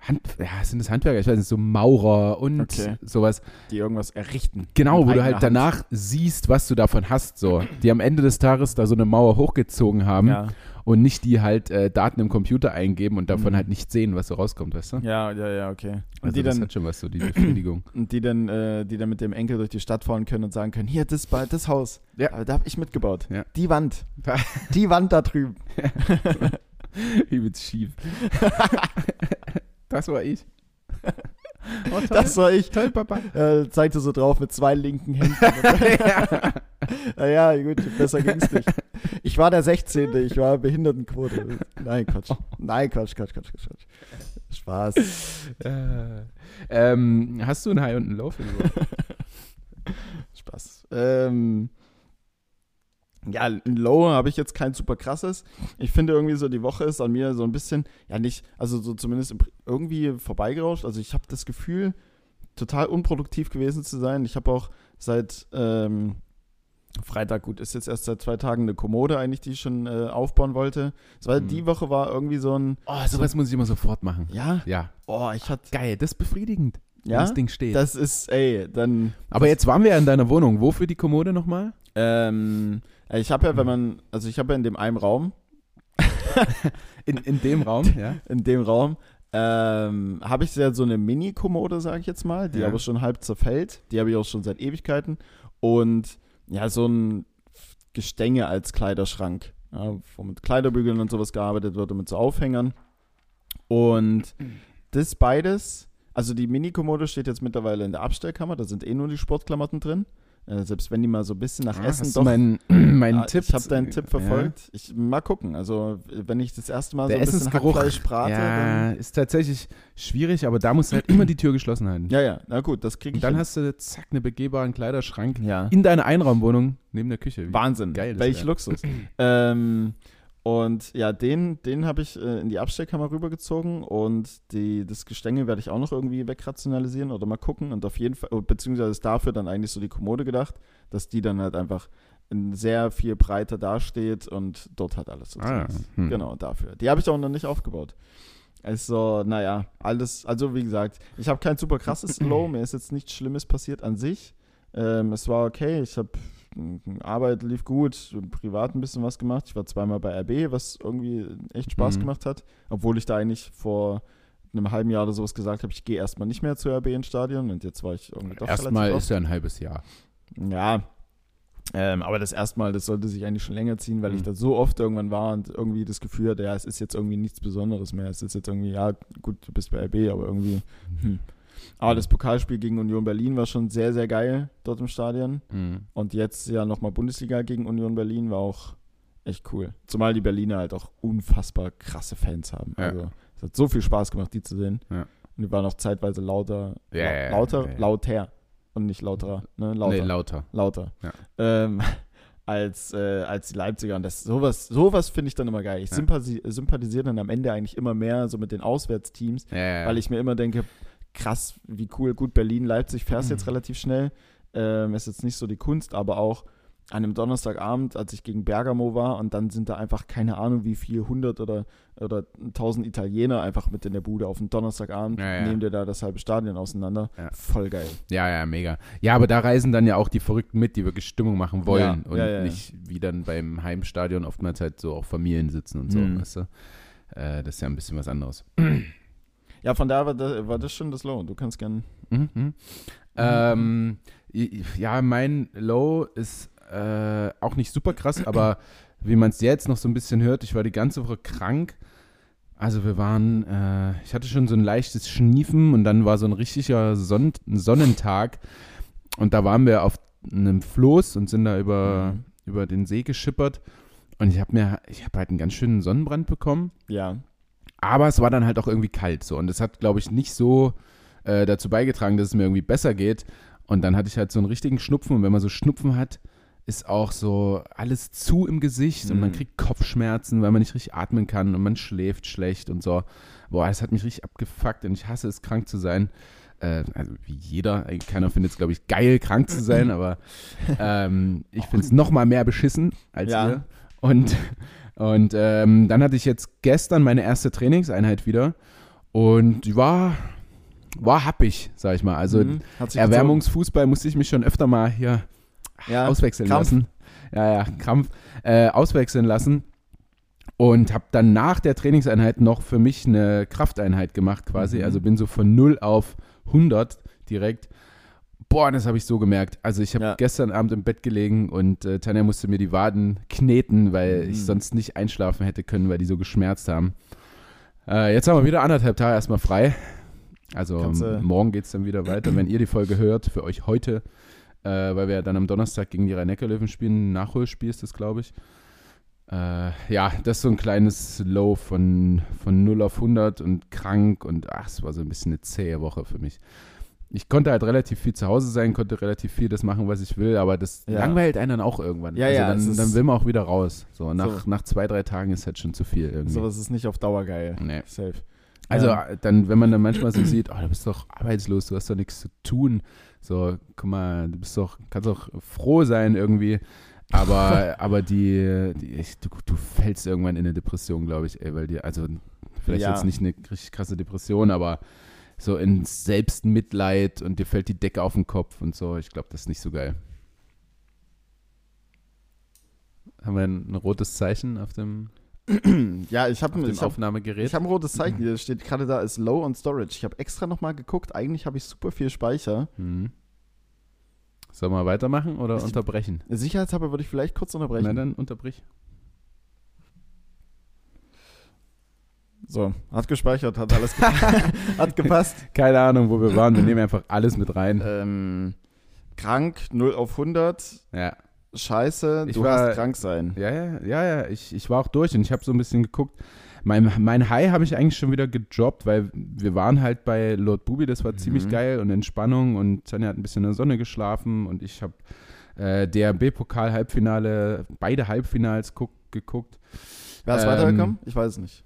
[SPEAKER 2] Hand, ja, sind das Handwerker, ich weiß nicht, so Maurer und
[SPEAKER 1] Okay.
[SPEAKER 2] sowas.
[SPEAKER 1] Die irgendwas errichten.
[SPEAKER 2] Genau, wo du halt
[SPEAKER 1] Hand.
[SPEAKER 2] danach siehst, was du davon hast, so. Die am Ende des Tages da so eine Mauer hochgezogen haben
[SPEAKER 1] Ja.
[SPEAKER 2] und nicht die halt äh, Daten im Computer eingeben und davon
[SPEAKER 1] Mhm.
[SPEAKER 2] halt nicht sehen, was so rauskommt, weißt du?
[SPEAKER 1] ja, ja, ja, okay. Und
[SPEAKER 2] Also
[SPEAKER 1] die
[SPEAKER 2] das
[SPEAKER 1] dann,
[SPEAKER 2] hat schon was, so die Befriedigung.
[SPEAKER 1] und die dann, äh, die dann mit dem Enkel durch die Stadt fahren können und sagen können, hier, das, das Haus,
[SPEAKER 2] Ja.
[SPEAKER 1] Da habe ich mitgebaut.
[SPEAKER 2] Ja.
[SPEAKER 1] Die Wand, die Wand da drüben.
[SPEAKER 2] Übelst schief. das war ich. Oh.
[SPEAKER 1] Das war ich.
[SPEAKER 2] toll, Papa.
[SPEAKER 1] Äh, zeigte so drauf mit zwei linken Händen.
[SPEAKER 2] ja.
[SPEAKER 1] naja, gut, besser ging's nicht. Ich war der 16. Ich war Behindertenquote. Nein, Quatsch. Nein, Quatsch, Quatsch, Quatsch, Quatsch. Quatsch. Spaß.
[SPEAKER 2] Äh, ähm, hast du ein High und ein Low für?
[SPEAKER 1] Spaß. Ähm, ja, ein Low habe ich jetzt kein super krasses. Ich finde irgendwie so, die Woche ist an mir so ein bisschen, ja nicht, also so zumindest irgendwie vorbeigerauscht. Also ich habe das Gefühl, total unproduktiv gewesen zu sein. Ich habe auch seit ähm, Freitag, gut, ist jetzt erst seit zwei Tagen eine Kommode eigentlich, die ich schon äh, aufbauen wollte. Es war,
[SPEAKER 2] Mhm.
[SPEAKER 1] Die Woche war irgendwie so ein,
[SPEAKER 2] Oh, sowas muss ich immer sofort machen.
[SPEAKER 1] ja,
[SPEAKER 2] Ja.
[SPEAKER 1] oh, ich hatte,
[SPEAKER 2] Geil, das ist befriedigend,
[SPEAKER 1] ja,
[SPEAKER 2] das Ding steht.
[SPEAKER 1] das ist, ey, dann
[SPEAKER 2] Aber jetzt waren wir ja in deiner Wohnung. Wofür die Kommode nochmal?
[SPEAKER 1] Ähm, ich habe ja, wenn man, also ich habe ja in dem einen Raum,
[SPEAKER 2] In, in dem Raum, ja.
[SPEAKER 1] in dem Raum, ähm, habe ich ja so eine Mini-Kommode, sage ich jetzt mal, die
[SPEAKER 2] Ja.
[SPEAKER 1] aber schon halb zerfällt. Die habe ich auch schon seit Ewigkeiten. Und ja, so ein Gestänge als Kleiderschrank, ja, wo mit Kleiderbügeln und sowas gearbeitet wird und mit so Aufhängern. Und das beides, also die Mini-Kommode steht jetzt mittlerweile in der Abstellkammer, da sind eh nur die Sportklamotten drin. Äh, selbst wenn die mal so ein bisschen nach
[SPEAKER 2] Ah,
[SPEAKER 1] Essen
[SPEAKER 2] hast
[SPEAKER 1] doch.
[SPEAKER 2] meinen meinen
[SPEAKER 1] Ja,
[SPEAKER 2] Tipp.
[SPEAKER 1] Ich habe deinen Tipp
[SPEAKER 2] Ja.
[SPEAKER 1] verfolgt. Ich mal gucken. Also wenn ich das erste Mal
[SPEAKER 2] Der
[SPEAKER 1] so ein bisschen
[SPEAKER 2] Essensgeruch,
[SPEAKER 1] Hackfleisch brate,
[SPEAKER 2] ja,
[SPEAKER 1] dann.
[SPEAKER 2] ist tatsächlich schwierig, aber da musst du halt immer die Tür geschlossen halten.
[SPEAKER 1] Ja, ja, na gut, das kriege
[SPEAKER 2] Und
[SPEAKER 1] ich.
[SPEAKER 2] dann
[SPEAKER 1] hin.
[SPEAKER 2] hast du zack einen begehbaren Kleiderschrank
[SPEAKER 1] ja.
[SPEAKER 2] in deiner Einraumwohnung neben der Küche.
[SPEAKER 1] Wahnsinn.
[SPEAKER 2] geil
[SPEAKER 1] Welch. Luxus. ähm, und ja, den, den habe ich äh, in die Abstellkammer rübergezogen und die, das Gestänge werde ich auch noch irgendwie wegrationalisieren oder mal gucken und auf jeden Fall, oh, beziehungsweise ist dafür dann eigentlich so die Kommode gedacht, dass die dann halt einfach in sehr viel breiter dasteht und dort hat alles so.
[SPEAKER 2] Ah, ja. Hm.
[SPEAKER 1] Genau, dafür. Die habe ich auch noch nicht aufgebaut. Also, naja, alles, also wie gesagt, ich habe kein super krasses Low, mir ist jetzt nichts Schlimmes passiert an sich. Ähm, es war okay, ich habe Arbeit lief gut, privat ein bisschen was gemacht. Ich war zweimal bei RB, was irgendwie echt Spaß
[SPEAKER 2] Mhm.
[SPEAKER 1] gemacht hat, obwohl ich da eigentlich vor einem halben Jahr oder sowas gesagt habe, ich gehe erstmal nicht mehr zu RB ins Stadion und jetzt war ich irgendwie doch
[SPEAKER 2] Erstmal ist ja ein halbes Jahr.
[SPEAKER 1] Ja, ähm, aber das erstmal, das sollte sich eigentlich schon länger ziehen, weil ich
[SPEAKER 2] Mhm.
[SPEAKER 1] da so oft irgendwann war und irgendwie das Gefühl hatte, ja, es ist jetzt irgendwie nichts Besonderes mehr. Es ist jetzt irgendwie, ja, gut, du bist bei RB, aber irgendwie, hm. Aber das Pokalspiel gegen Union Berlin war schon sehr, sehr geil dort im Stadion.
[SPEAKER 2] Mhm.
[SPEAKER 1] Und jetzt ja nochmal Bundesliga gegen Union Berlin war auch echt cool. Zumal die Berliner halt auch unfassbar krasse Fans haben.
[SPEAKER 2] Ja.
[SPEAKER 1] Also es hat so viel Spaß gemacht, die zu sehen.
[SPEAKER 2] Ja.
[SPEAKER 1] Und die waren auch zeitweise lauter,
[SPEAKER 2] ja,
[SPEAKER 1] lauter,
[SPEAKER 2] ja, ja.
[SPEAKER 1] lauter und nicht lauterer, ne? Lauter,
[SPEAKER 2] Nee, lauter.
[SPEAKER 1] lauter.
[SPEAKER 2] Ja.
[SPEAKER 1] Ähm, als, äh, als die Leipziger. Und das sowas, sowas finde ich dann immer geil. Ich
[SPEAKER 2] Ja.
[SPEAKER 1] sympathisi sympathisiere dann am Ende eigentlich immer mehr so mit den Auswärtsteams,
[SPEAKER 2] ja, ja.
[SPEAKER 1] weil ich mir immer denke, krass, wie cool, gut, Berlin, Leipzig fährst jetzt
[SPEAKER 2] Mhm.
[SPEAKER 1] relativ schnell. Ähm, ist jetzt nicht so die Kunst, aber auch an einem Donnerstagabend, als ich gegen Bergamo war und dann sind da einfach keine Ahnung wie viel, 100 oder, oder 1000 Italiener einfach mit in der Bude auf dem Donnerstagabend,
[SPEAKER 2] Ja, ja.
[SPEAKER 1] nehmen dir da das halbe Stadion auseinander.
[SPEAKER 2] Ja.
[SPEAKER 1] Voll geil.
[SPEAKER 2] Ja, ja, mega. Ja, aber da reisen dann ja auch die Verrückten mit, die wirklich Stimmung machen wollen und nicht wie dann beim Heimstadion oftmals halt so auch Familien sitzen und so,
[SPEAKER 1] Mhm.
[SPEAKER 2] weißt du? Äh, das ist ja ein bisschen was anderes.
[SPEAKER 1] Ja, von daher war das, war das schon das Low. Du kannst gern.
[SPEAKER 2] Mhm. mhm. Ähm, ja, mein Low ist äh, auch nicht super krass, aber wie man es jetzt noch so ein bisschen hört, ich war die ganze Woche krank. Also wir waren, äh, ich hatte schon so ein leichtes Schniefen und dann war so ein richtiger Sonn Sonnentag und da waren wir auf einem Floß und sind da über,
[SPEAKER 1] Mhm.
[SPEAKER 2] über den See geschippert und ich habe mir, ich habe halt einen ganz schönen Sonnenbrand bekommen.
[SPEAKER 1] Ja.
[SPEAKER 2] Aber es war dann halt auch irgendwie kalt so. Und das hat, glaube ich, nicht so äh, dazu beigetragen, dass es mir irgendwie besser geht. Und dann hatte ich halt so einen richtigen Schnupfen. Und wenn man so Schnupfen hat, ist auch so alles zu im Gesicht und man
[SPEAKER 1] Mhm.
[SPEAKER 2] kriegt Kopfschmerzen, weil man nicht richtig atmen kann und man schläft schlecht und so. Boah, das hat mich richtig abgefuckt und ich hasse es, krank zu sein. Äh, also wie jeder, keiner findet es, glaube ich, geil, krank zu sein, aber ähm, ich finde es noch mal mehr beschissen als
[SPEAKER 1] Ja.
[SPEAKER 2] ihr. Und, und ähm, dann hatte ich jetzt gestern meine erste Trainingseinheit wieder und die war, war happig, sag ich mal. Also
[SPEAKER 1] Mhm.
[SPEAKER 2] Erwärmungsfußball musste ich mich schon öfter mal hier.
[SPEAKER 1] Ja.
[SPEAKER 2] auswechseln
[SPEAKER 1] Krampf.
[SPEAKER 2] lassen. Ja, ja, Krampf. Äh, auswechseln lassen. Und habe dann nach der Trainingseinheit noch für mich eine Krafteinheit gemacht quasi.
[SPEAKER 1] Mhm.
[SPEAKER 2] Also bin so von 0 auf 100 direkt. Boah, das habe ich so gemerkt. Also ich habe
[SPEAKER 1] Ja.
[SPEAKER 2] gestern Abend im Bett gelegen und äh, Tanja musste mir die Waden kneten, weil
[SPEAKER 1] Mhm.
[SPEAKER 2] ich sonst nicht einschlafen hätte können, weil die so geschmerzt haben. Äh, jetzt haben wir wieder anderthalb Tage erstmal frei. Also
[SPEAKER 1] Kannst
[SPEAKER 2] morgen geht es dann wieder weiter. Wenn ihr die Folge hört, für euch heute, äh, weil wir ja dann am Donnerstag gegen die Rhein-Neckar-Löwen spielen. Nachholspiel ist das, glaube ich. Äh, ja, das ist so ein kleines Low von, von 0 auf 100 und krank und ach, es war so ein bisschen eine zähe Woche für mich. Ich konnte halt relativ viel zu Hause sein, konnte relativ viel das machen, was ich will, aber das
[SPEAKER 1] Ja.
[SPEAKER 2] langweilt einen dann auch irgendwann.
[SPEAKER 1] Ja,
[SPEAKER 2] also
[SPEAKER 1] ja,
[SPEAKER 2] dann, will man auch wieder raus. So nach,
[SPEAKER 1] So.
[SPEAKER 2] nach zwei, drei Tagen ist halt schon zu viel irgendwie.
[SPEAKER 1] Sowas ist nicht auf Dauer geil.
[SPEAKER 2] Nee.
[SPEAKER 1] Safe.
[SPEAKER 2] Also
[SPEAKER 1] Ähm,
[SPEAKER 2] äh, dann, wenn man dann manchmal so sieht, oh, du bist doch arbeitslos, du hast doch nichts zu tun. So, guck mal, du bist doch, kannst doch froh sein irgendwie. Aber, aber die, die du, du fällst irgendwann in eine Depression, glaube ich, ey, weil dir, also vielleicht jetzt nicht eine richtig krasse Depression, aber so in Selbstmitleid und dir fällt die Decke auf den Kopf und so. Ich glaube, das ist nicht so geil. Haben wir ein, ein rotes Zeichen auf dem,
[SPEAKER 1] ja, ich
[SPEAKER 2] auf
[SPEAKER 1] habe
[SPEAKER 2] dem
[SPEAKER 1] ich hab,
[SPEAKER 2] Aufnahmegerät?
[SPEAKER 1] ich hab ein rotes Zeichen. Hier steht gerade da, ist Low on Storage. Ich habe extra nochmal geguckt. Eigentlich habe ich super viel Speicher.
[SPEAKER 2] Mhm. Sollen wir weitermachen oder
[SPEAKER 1] Ich-
[SPEAKER 2] unterbrechen?
[SPEAKER 1] Sicherheitshalber würde ich vielleicht kurz unterbrechen.
[SPEAKER 2] Na dann unterbrich.
[SPEAKER 1] So, hat gespeichert, hat alles ge hat gepasst.
[SPEAKER 2] Keine Ahnung, wo wir waren. Wir nehmen einfach alles mit rein.
[SPEAKER 1] ähm, krank, 0 auf 100,
[SPEAKER 2] Ja.
[SPEAKER 1] scheiße,
[SPEAKER 2] Ich
[SPEAKER 1] du
[SPEAKER 2] war-
[SPEAKER 1] hast krank sein.
[SPEAKER 2] Ja, ja, ja, ja. Ich, ich war auch durch und ich habe so ein bisschen geguckt. Mein, mein High habe ich eigentlich schon wieder gedroppt, weil wir waren halt bei Lord Bubi, das war ziemlich
[SPEAKER 1] Mhm.
[SPEAKER 2] geil und Entspannung und Tanja hat ein bisschen in der Sonne geschlafen und ich habe äh, DRB-Pokal-Halbfinale, beide Halbfinals guck, geguckt.
[SPEAKER 1] Wer ist
[SPEAKER 2] Ähm,
[SPEAKER 1] weitergekommen? Ich weiß es nicht.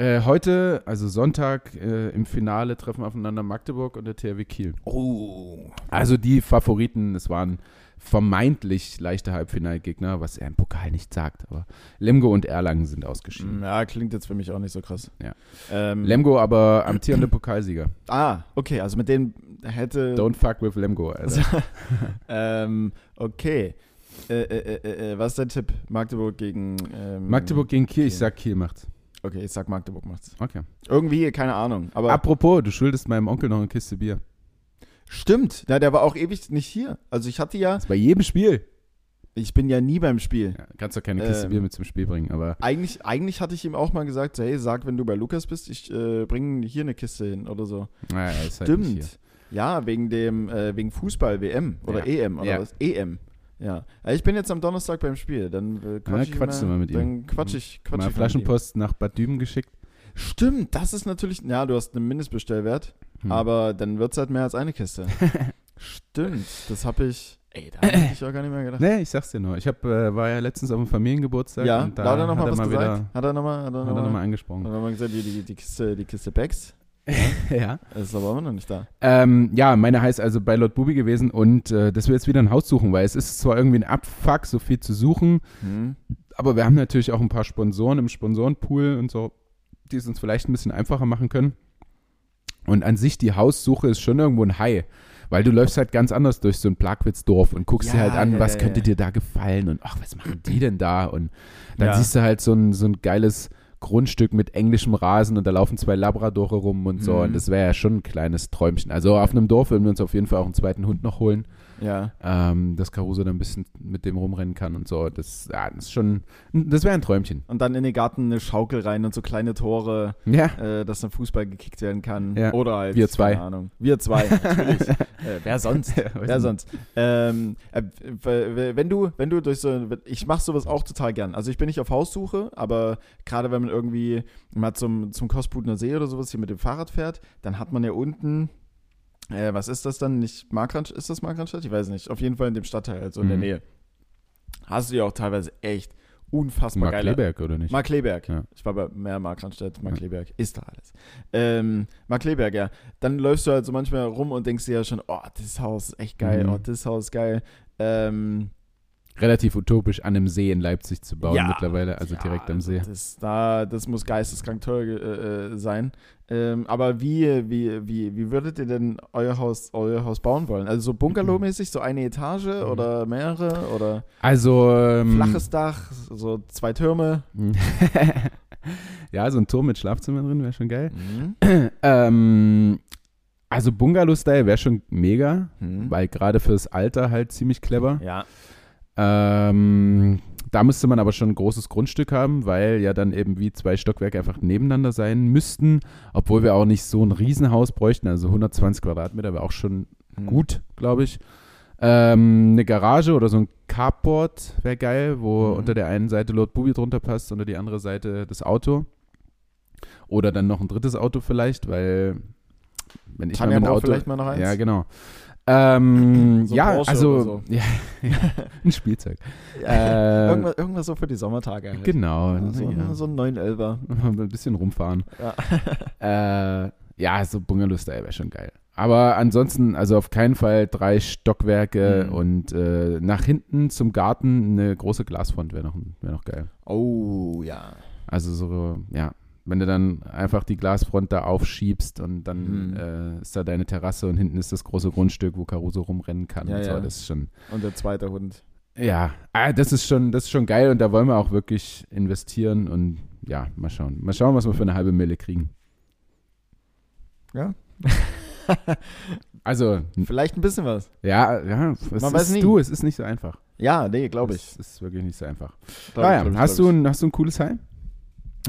[SPEAKER 2] Äh, heute, also Sonntag, äh, im Finale treffen aufeinander Magdeburg und der THW Kiel.
[SPEAKER 1] Oh.
[SPEAKER 2] Also die Favoriten, es waren vermeintlich leichte Halbfinalgegner, was er im Pokal nicht sagt, aber Lemgo und Erlangen sind ausgeschieden.
[SPEAKER 1] Ja, klingt jetzt für mich auch nicht so krass.
[SPEAKER 2] Ja.
[SPEAKER 1] Ähm,
[SPEAKER 2] Lemgo aber amtierende Pokalsieger.
[SPEAKER 1] ah, okay, also mit denen hätte.
[SPEAKER 2] Don't fuck with Lemgo, Alter.
[SPEAKER 1] ähm, okay. Äh, äh, äh, äh, was ist dein Tipp? Magdeburg gegen. Ähm,
[SPEAKER 2] Magdeburg gegen Kiel, ich
[SPEAKER 1] Kiel.
[SPEAKER 2] sag Kiel macht's.
[SPEAKER 1] Okay, ich sag Magdeburg macht's.
[SPEAKER 2] Okay.
[SPEAKER 1] Irgendwie, keine Ahnung. Aber
[SPEAKER 2] Apropos, du schuldest meinem Onkel noch eine Kiste Bier.
[SPEAKER 1] stimmt. Ja, der war auch ewig nicht hier. Also ich hatte ja.
[SPEAKER 2] Das ist bei jedem Spiel.
[SPEAKER 1] Ich bin ja nie beim Spiel.
[SPEAKER 2] Ja, kannst doch keine Kiste
[SPEAKER 1] Ähm.
[SPEAKER 2] Bier mit zum Spiel bringen, aber
[SPEAKER 1] Eigentlich, eigentlich hatte ich ihm auch mal gesagt, so, hey, sag, wenn du bei Lukas bist, ich äh, bringe hier eine Kiste hin oder so.
[SPEAKER 2] naja, ist halt.
[SPEAKER 1] Stimmt. Ja, wegen dem, äh, wegen Fußball, WM oder
[SPEAKER 2] Ja.
[SPEAKER 1] EM oder
[SPEAKER 2] Ja.
[SPEAKER 1] was? EM. Ja. ja. Ich bin jetzt am Donnerstag beim Spiel. Dann äh, quatsch
[SPEAKER 2] Ja,
[SPEAKER 1] ich
[SPEAKER 2] quatschst
[SPEAKER 1] mal,
[SPEAKER 2] du mal mit ihm.
[SPEAKER 1] Dann quatsch ich, quatsch
[SPEAKER 2] Mal
[SPEAKER 1] ich.
[SPEAKER 2] Flaschenpost nach Bad Düben geschickt.
[SPEAKER 1] Stimmt, das ist natürlich, ja, du hast einen Mindestbestellwert,
[SPEAKER 2] Hm.
[SPEAKER 1] aber dann wird es halt mehr als eine Kiste. Stimmt, das habe ich, ey, da habe ich auch gar nicht mehr gedacht.
[SPEAKER 2] Nee, ich sag's dir nur. Ich hab, äh, war ja letztens auf dem Familiengeburtstag
[SPEAKER 1] ja,
[SPEAKER 2] und da
[SPEAKER 1] da hat er nochmal was
[SPEAKER 2] er mal
[SPEAKER 1] gesagt.
[SPEAKER 2] wieder,
[SPEAKER 1] hat er nochmal,
[SPEAKER 2] noch
[SPEAKER 1] nochmal,
[SPEAKER 2] mal
[SPEAKER 1] hat
[SPEAKER 2] angesprochen.
[SPEAKER 1] er nochmal gesagt, die, die, die Kiste, die Kiste Becks,
[SPEAKER 2] ja.
[SPEAKER 1] ist aber immer noch nicht da.
[SPEAKER 2] Ähm, ja, meine heißt also bei Lord Bubi gewesen und äh, dass wir jetzt wieder ein Haus suchen, weil es ist zwar irgendwie ein Abfuck, so viel zu suchen,
[SPEAKER 1] Hm.
[SPEAKER 2] aber wir haben natürlich auch ein paar Sponsoren im Sponsorenpool und so, die es uns vielleicht ein bisschen einfacher machen können. Und an sich die Haussuche ist schon irgendwo ein High, weil du läufst halt ganz anders durch so ein Plagwitzdorf und guckst dir
[SPEAKER 1] Ja,
[SPEAKER 2] halt an,
[SPEAKER 1] ja,
[SPEAKER 2] was
[SPEAKER 1] ja,
[SPEAKER 2] könnte dir da gefallen und ach, was machen die denn da? Und dann siehst du halt so ein, so ein geiles Grundstück mit englischem Rasen und da laufen zwei Labradore rum und so.
[SPEAKER 1] Mhm.
[SPEAKER 2] Und das wäre ja schon ein kleines Träumchen. Also auf einem Dorf würden wir uns auf jeden Fall auch einen zweiten Hund noch holen,
[SPEAKER 1] Ja,
[SPEAKER 2] ähm, dass Caruso dann ein bisschen mit dem rumrennen kann und so. Das, ja, das ist schon, das wäre ein Träumchen.
[SPEAKER 1] und dann in den Garten eine Schaukel rein und so kleine Tore,
[SPEAKER 2] Ja,
[SPEAKER 1] äh, dass dann Fußball gekickt werden kann.
[SPEAKER 2] Ja.
[SPEAKER 1] Oder halt,
[SPEAKER 2] Wir zwei.
[SPEAKER 1] keine Ahnung. Wir zwei, natürlich. äh, wer sonst? Wer sonst? Ähm, äh, wenn du, wenn du durch so, ich mache sowas auch total gern. Also ich bin nicht auf Haussuche, aber gerade wenn man irgendwie mal zum, zum Kostbudner See oder sowas hier mit dem Fahrrad fährt, dann hat man ja unten, äh, was ist das dann? Nicht Markranstadt? Ist das Markranstadt? Ich weiß nicht. Auf jeden Fall in dem Stadtteil, also in der
[SPEAKER 2] Mhm.
[SPEAKER 1] Nähe. Hast du ja auch teilweise echt unfassbar
[SPEAKER 2] Mark
[SPEAKER 1] geile
[SPEAKER 2] Kleberg, oder nicht?
[SPEAKER 1] Mark Kleberg.
[SPEAKER 2] Ja.
[SPEAKER 1] Ich war bei mehr Markranstädt, Mark
[SPEAKER 2] Ja.
[SPEAKER 1] Ist da alles. Ähm, Mark Kleberg, ja. Dann läufst du halt so manchmal rum und denkst dir ja schon, oh, das Haus ist echt geil,
[SPEAKER 2] Mhm.
[SPEAKER 1] oh, das Haus ist geil. Ähm,
[SPEAKER 2] Relativ utopisch, an einem See in Leipzig zu bauen
[SPEAKER 1] Ja,
[SPEAKER 2] mittlerweile, also direkt am See.
[SPEAKER 1] Das, da, das muss geisteskrank teuer äh, äh, sein. Ähm, aber wie, wie, wie, wie würdet ihr denn euer Haus, euer Haus bauen wollen? Also so Bungalow-mäßig, so eine Etage
[SPEAKER 2] Mhm.
[SPEAKER 1] oder mehrere oder
[SPEAKER 2] Also, ähm,
[SPEAKER 1] flaches Dach, so zwei Türme?
[SPEAKER 2] ja, so ein Turm mit Schlafzimmer drin wäre schon geil.
[SPEAKER 1] Mhm.
[SPEAKER 2] ähm, also Bungalow-Style wäre schon mega,
[SPEAKER 1] Mhm.
[SPEAKER 2] weil gerade fürs Alter halt ziemlich clever.
[SPEAKER 1] Ja.
[SPEAKER 2] Ähm, da müsste man aber schon ein großes Grundstück haben, weil ja dann eben wie zwei Stockwerke einfach nebeneinander sein müssten, obwohl wir auch nicht so ein Riesenhaus bräuchten, also 120 Quadratmeter wäre auch schon
[SPEAKER 1] Mhm.
[SPEAKER 2] gut, glaube ich. Ähm, eine Garage oder so ein Carport wäre geil, wo
[SPEAKER 1] Mhm.
[SPEAKER 2] unter der einen Seite Lord Bubi drunter passt, unter die andere Seite das Auto. Oder dann noch ein drittes Auto vielleicht, weil wenn ich
[SPEAKER 1] Tanja
[SPEAKER 2] mal mit Auto...
[SPEAKER 1] vielleicht mal noch eins.
[SPEAKER 2] Ja, genau. Ähm,
[SPEAKER 1] So
[SPEAKER 2] ja,
[SPEAKER 1] Porsche
[SPEAKER 2] also
[SPEAKER 1] so.
[SPEAKER 2] ja, ja, ein Spielzeug. Äh,
[SPEAKER 1] irgendwas, irgendwas so für die Sommertage. Halt.
[SPEAKER 2] Genau.
[SPEAKER 1] So,
[SPEAKER 2] ja.
[SPEAKER 1] so ein 911er.
[SPEAKER 2] ein bisschen rumfahren.
[SPEAKER 1] Ja.
[SPEAKER 2] Äh, ja, so Bungalow-Style wäre schon geil. Aber ansonsten, also auf keinen Fall drei Stockwerke
[SPEAKER 1] Mhm.
[SPEAKER 2] und äh, nach hinten zum Garten eine große Glasfront wäre noch, wär noch geil.
[SPEAKER 1] Oh, ja.
[SPEAKER 2] Also so, ja, wenn du dann einfach die Glasfront da aufschiebst und dann
[SPEAKER 1] Mhm.
[SPEAKER 2] äh, ist da deine Terrasse und hinten ist das große Grundstück, wo Caruso rumrennen kann
[SPEAKER 1] Ja,
[SPEAKER 2] und so,
[SPEAKER 1] ja.
[SPEAKER 2] das ist schon,
[SPEAKER 1] Und der zweite Hund.
[SPEAKER 2] ja, ah, das ist schon, das ist schon geil und da wollen wir auch wirklich investieren und ja, mal schauen. Mal schauen, was wir für eine halbe Mille kriegen.
[SPEAKER 1] Ja.
[SPEAKER 2] Also,
[SPEAKER 1] Vielleicht ein bisschen was.
[SPEAKER 2] ja, ja, es
[SPEAKER 1] Man weiß nie.
[SPEAKER 2] du, es ist nicht so einfach.
[SPEAKER 1] Ja, nee, glaube ich.
[SPEAKER 2] Es ist wirklich nicht so einfach.
[SPEAKER 1] Glaub
[SPEAKER 2] Ah,
[SPEAKER 1] ich,
[SPEAKER 2] hast, du ein, hast du ein cooles Heim?